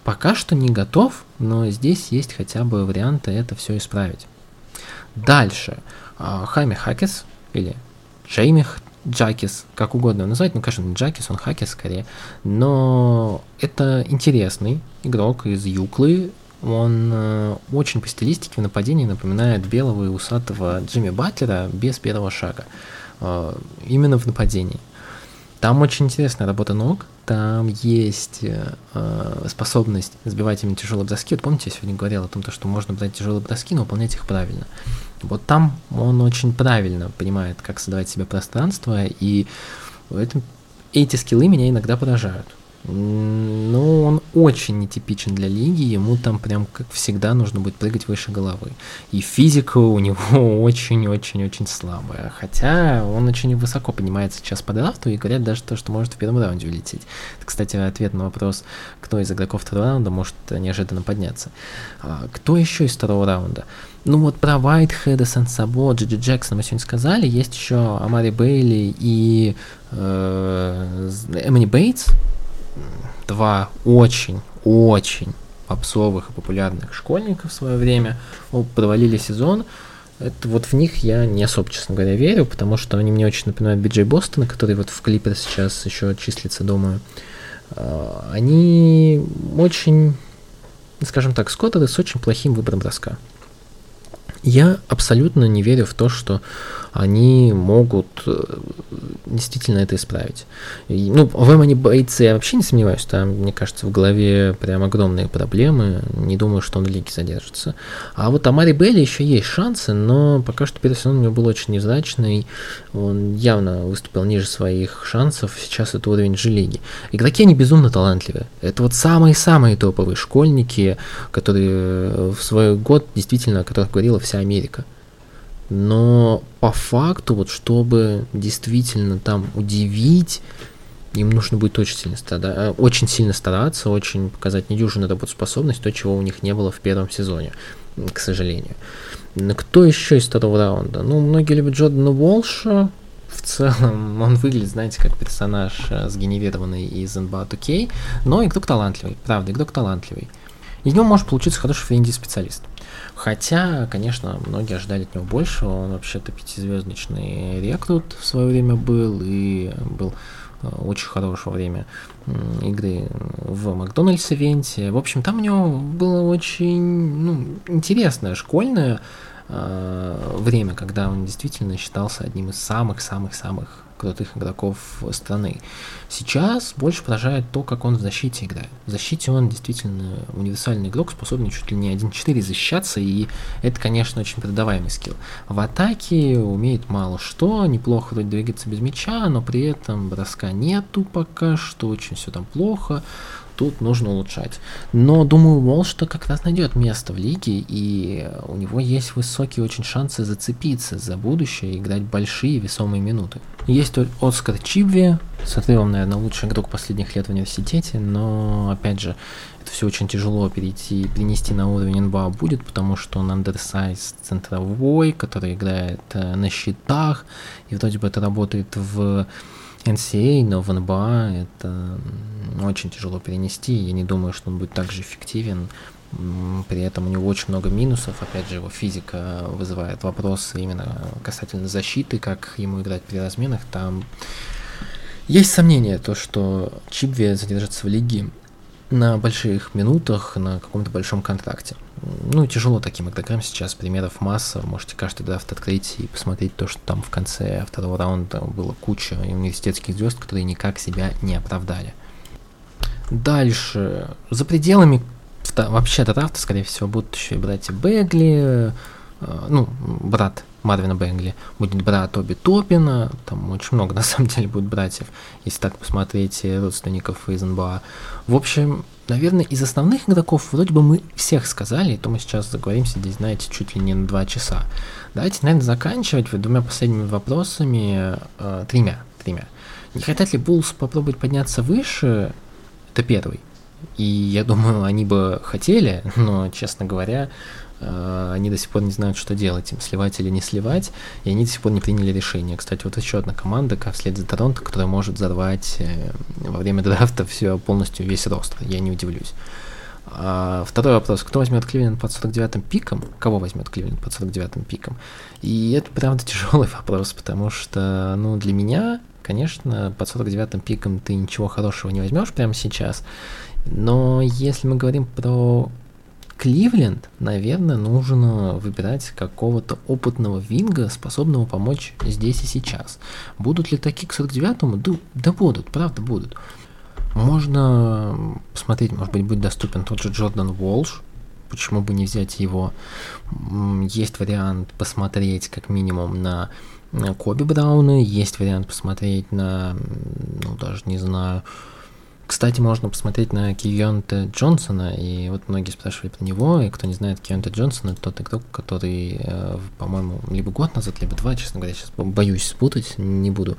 Speaker 1: Пока что не готов, но здесь есть хотя бы варианты это все исправить. Дальше. А, Хайми Хакис или Джейми Джакис, как угодно назвать, ну, конечно, не Джакис, он Хакис скорее, но это интересный игрок из Юклы, он э, очень по стилистике в нападении напоминает белого и усатого Джимми Батлера без первого шага. Э, именно в нападении. Там очень интересная работа ног, там есть э, способность сбивать именно тяжелые броски. Вот помните, я сегодня говорил о том, что можно брать тяжелые броски, но выполнять их правильно. Вот там он очень правильно понимает, как создавать себе пространство, и в этом эти скиллы меня иногда поражают. Ну, он очень нетипичен для лиги, ему там прям, как всегда, нужно будет прыгать выше головы. И физика у него очень-очень-очень слабая. Хотя он очень высоко поднимается сейчас по драфту, и говорят даже то, что может в первом раунде улететь. Это, кстати, ответ на вопрос, кто из игроков второго раунда может неожиданно подняться. А, кто еще из второго раунда? Ну вот про Вайтхеда, Сансабо, Джиджи Джексона мы сегодня сказали. Есть еще Амари Бейли и э, Эмили Бейтс, два очень-очень попсовых и популярных школьников в свое время провалили сезон. Это вот в них я не особо, честно говоря, верю, потому что они мне очень напоминают Биджей Бостона, который вот в Клипер сейчас еще числится, думаю. А, они очень, скажем так, скоттеры с очень плохим выбором броска. Я абсолютно не верю в то, что они могут э, действительно это исправить. И, ну, в Эмоне Бейтсе я вообще не сомневаюсь, там, мне кажется, в голове прям огромные проблемы, не думаю, что он в лиге задержится. А вот Амари Белли еще есть шансы, но пока что первый сезон у него был очень невзрачный, он явно выступил ниже своих шансов, сейчас это уровень G-лиги. Игроки, они безумно талантливые. Это вот самые-самые топовые школьники, которые в свой год действительно, о которых говорила вся Америка. Но по факту, вот чтобы действительно там удивить, им нужно будет очень сильно, стара... очень сильно стараться, очень показать недюжинную работоспособность, то, чего у них не было в первом сезоне, к сожалению. Но кто еще из второго раунда? Ну, многие любят Джордана Уолша, в целом он выглядит, знаете, как персонаж э, сгенерированный из NBA 2K, но игрок талантливый, правда, игрок талантливый. Из него может получиться хороший френди специалист. Хотя, конечно, многие ожидали от него больше. Он вообще-то пятизвездочный рекрут в свое время был и был э, очень хорошего время игры в Макдональдс ивенте. В общем, там у него было очень ну, интересное школьное э, время, когда он действительно считался одним из самых-самых-самых крутых игроков страны. Сейчас больше поражает то, как он в защите играет. В защите он действительно универсальный игрок, способный чуть ли не 1-4 защищаться, и это, конечно, очень продаваемый скилл. В атаке умеет мало что, неплохо вроде двигаться без мяча, но при этом броска нету пока что, очень все там плохо тут нужно улучшать. Но думаю, Волш-то как раз найдет место в лиге, и у него есть высокие очень шансы зацепиться за будущее и играть большие весомые минуты. Есть Оскар Чибви, с отрывом, наверное, лучший игрок последних лет в университете, но, опять же, это все очень тяжело перейти, перенести на уровень НБА будет, потому что он андерсайз центровой, который играет э, на щитах, и вроде бы это работает в NCA, но в НБА это очень тяжело перенести. Я не думаю, что он будет так же эффективен. При этом у него очень много минусов. Опять же, его физика вызывает вопросы именно касательно защиты, как ему играть при разменах. Там есть сомнение, то, что Чипви задержится в лиге на больших минутах, на каком-то большом контракте. Ну, тяжело таким игрокам сейчас, примеров масса, можете каждый драфт открыть и посмотреть то, что там в конце второго раунда было куча университетских звезд, которые никак себя не оправдали. Дальше, за пределами вообще драфта, скорее всего, будут еще и братья Бегли, э, ну, брат Марвина Бенгли, будет брат Оби Топина, там очень много на самом деле будет братьев, если так посмотреть родственников из НБА. В общем, наверное, из основных игроков вроде бы мы всех сказали, то мы сейчас заговоримся здесь, знаете, чуть ли не на два часа. Давайте, наверное, заканчивать двумя последними вопросами, э, тремя, тремя. Не хотят ли Буллс попробовать подняться выше? Это первый. И я думаю, они бы хотели, но, честно говоря, они до сих пор не знают, что делать, им сливать или не сливать, и они до сих пор не приняли решение. Кстати, вот еще одна команда, как вслед за Торонто, которая может взорвать э, во время драфта все полностью весь рост, я не удивлюсь. А второй вопрос. Кто возьмет Кливленд под 49-м пиком? Кого возьмет Кливленд под 49-м пиком? И это, правда, тяжелый вопрос, потому что, ну, для меня, конечно, под 49-м пиком ты ничего хорошего не возьмешь прямо сейчас. Но если мы говорим про Кливленд, наверное, нужно выбирать какого-то опытного винга, способного помочь здесь и сейчас. Будут ли такие к 49-му? Да, да будут, правда будут. Можно посмотреть, может быть, будет доступен тот же Джордан Уолш, почему бы не взять его. Есть вариант посмотреть как минимум на Коби Брауна, есть вариант посмотреть на, ну даже не знаю, кстати, можно посмотреть на Кионта Джонсона, и вот многие спрашивали про него, и кто не знает Кионта Джонсона, это тот игрок, который, э, по-моему, либо год назад, либо два, честно говоря, сейчас боюсь спутать, не буду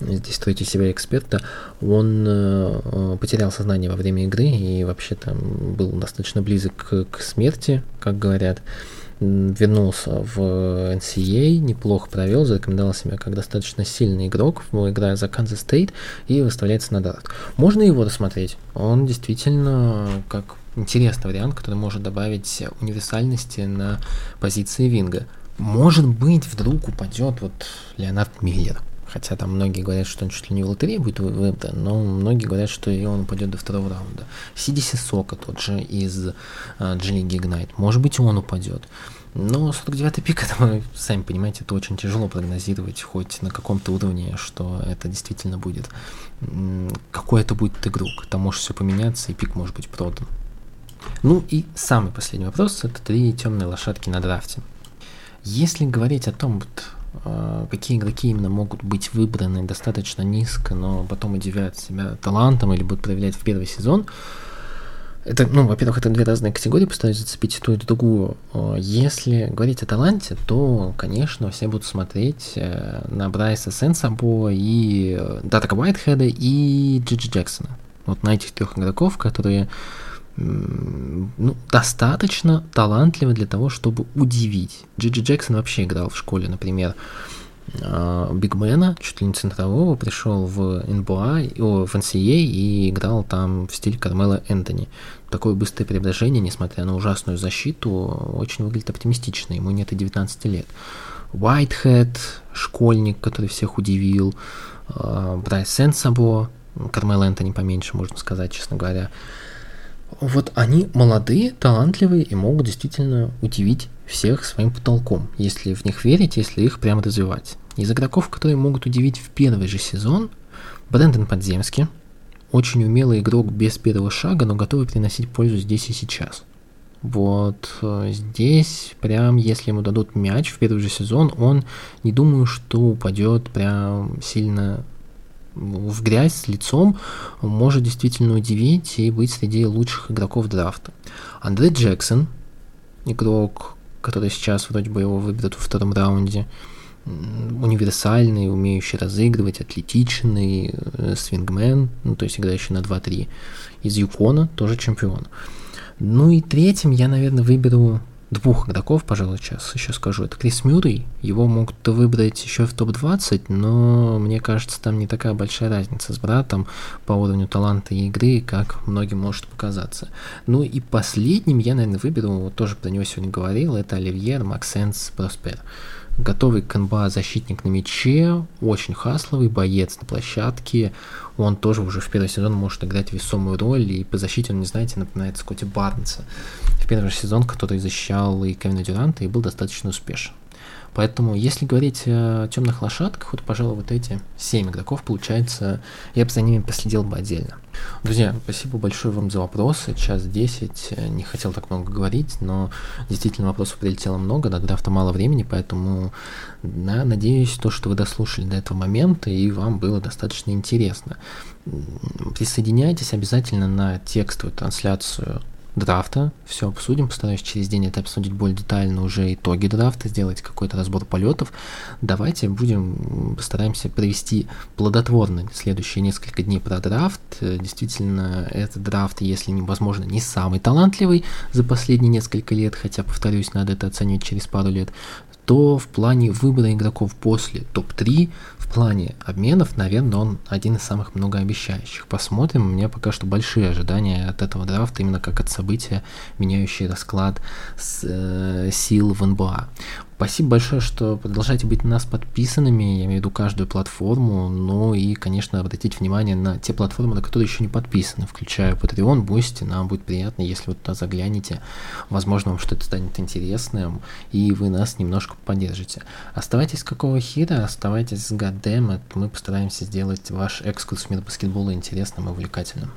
Speaker 1: здесь строить из себя эксперта, он э, э, потерял сознание во время игры и вообще там был достаточно близок к смерти, как говорят вернулся в NCAA, неплохо провел, зарекомендовал себя как достаточно сильный игрок, играя за Kansas State и выставляется на драфт. Можно его рассмотреть. Он действительно как интересный вариант, который может добавить универсальности на позиции Винга. Может быть, вдруг упадет вот Леонард Миллер. Хотя там многие говорят, что он чуть ли не в лотерее будет выбран, но многие говорят, что и он упадет до второго раунда. Сидиси Сока тот же из G-League Ignite. Может быть, он упадет. Но 49-й пик, это сами понимаете, это очень тяжело прогнозировать хоть на каком-то уровне, что это действительно будет. Какой это будет игрок. Там может все поменяться, и пик может быть продан. Ну и самый последний вопрос, это три темные лошадки на драфте. Если говорить о том, какие игроки именно могут быть выбраны достаточно низко, но потом удивят себя талантом или будут проявлять в первый сезон. Это, ну, во-первых, это две разные категории, постараюсь зацепить ту и другую. А, если говорить о таланте, то, конечно, все будут смотреть э, на Брайса Сенсабо и э, Датака Уайтхеда и Джиджи Джексона. Вот на этих трех игроков, которые ну, достаточно талантливы для того, чтобы удивить. Джиджи Джексон вообще играл в школе, например, а, Бигмена, чуть ли не центрового, пришел в НБА, о, в NCAA и играл там в стиле Кармела Энтони. Такое быстрое преображение, несмотря на ужасную защиту, очень выглядит оптимистично, ему нет и 19 лет. Уайтхед, школьник, который всех удивил, а, Брайс Сенсабо, Кармел Энтони поменьше, можно сказать, честно говоря вот они молодые, талантливые и могут действительно удивить всех своим потолком, если в них верить, если их прямо развивать. Из игроков, которые могут удивить в первый же сезон, Брэндон Подземский, очень умелый игрок без первого шага, но готовый приносить пользу здесь и сейчас. Вот э, здесь, прям, если ему дадут мяч в первый же сезон, он не думаю, что упадет прям сильно в грязь с лицом, может действительно удивить и быть среди лучших игроков драфта. Андрей Джексон, игрок, который сейчас вроде бы его выберут во втором раунде, универсальный, умеющий разыгрывать, атлетичный, э, свингмен, ну, то есть играющий на 2-3. Из Юкона тоже чемпион. Ну и третьим я, наверное, выберу двух игроков, пожалуй, сейчас еще скажу. Это Крис Мюррей. Его могут выбрать еще в топ-20, но мне кажется, там не такая большая разница с братом по уровню таланта и игры, как многим может показаться. Ну и последним я, наверное, выберу, вот тоже про него сегодня говорил, это Оливьер Максенс Проспер готовый к НБА защитник на мяче, очень хасловый боец на площадке. Он тоже уже в первый сезон может играть весомую роль, и по защите он, не знаете, напоминает Скотти Барнса в первый сезон, который защищал и Кевина Дюранта и был достаточно успешен. Поэтому, если говорить о темных лошадках, вот, пожалуй, вот эти 7 игроков, получается, я бы за ними последил бы отдельно. Друзья, спасибо большое вам за вопросы. Час 10, не хотел так много говорить, но действительно вопросов прилетело много, до драфта мало времени, поэтому да, надеюсь, то, что вы дослушали до этого момента, и вам было достаточно интересно. Присоединяйтесь обязательно на текстовую трансляцию драфта, все обсудим, постараюсь через день это обсудить более детально уже итоги драфта, сделать какой-то разбор полетов. Давайте будем, постараемся провести плодотворно следующие несколько дней про драфт. Действительно, этот драфт, если невозможно, не самый талантливый за последние несколько лет, хотя, повторюсь, надо это оценивать через пару лет, то в плане выбора игроков после топ-3 плане обменов, наверное, он один из самых многообещающих. Посмотрим. У меня пока что большие ожидания от этого драфта, именно как от события, меняющий расклад с, э, сил в НБА. Спасибо большое, что продолжаете быть на нас подписанными, я имею в виду каждую платформу, ну и, конечно, обратите внимание на те платформы, на которые еще не подписаны, включая Patreon, Boosty, нам будет приятно, если вы туда заглянете, возможно, вам что-то станет интересным, и вы нас немножко поддержите. Оставайтесь какого хера, оставайтесь с Goddamn, мы постараемся сделать ваш экскурс в мир баскетбола интересным и увлекательным.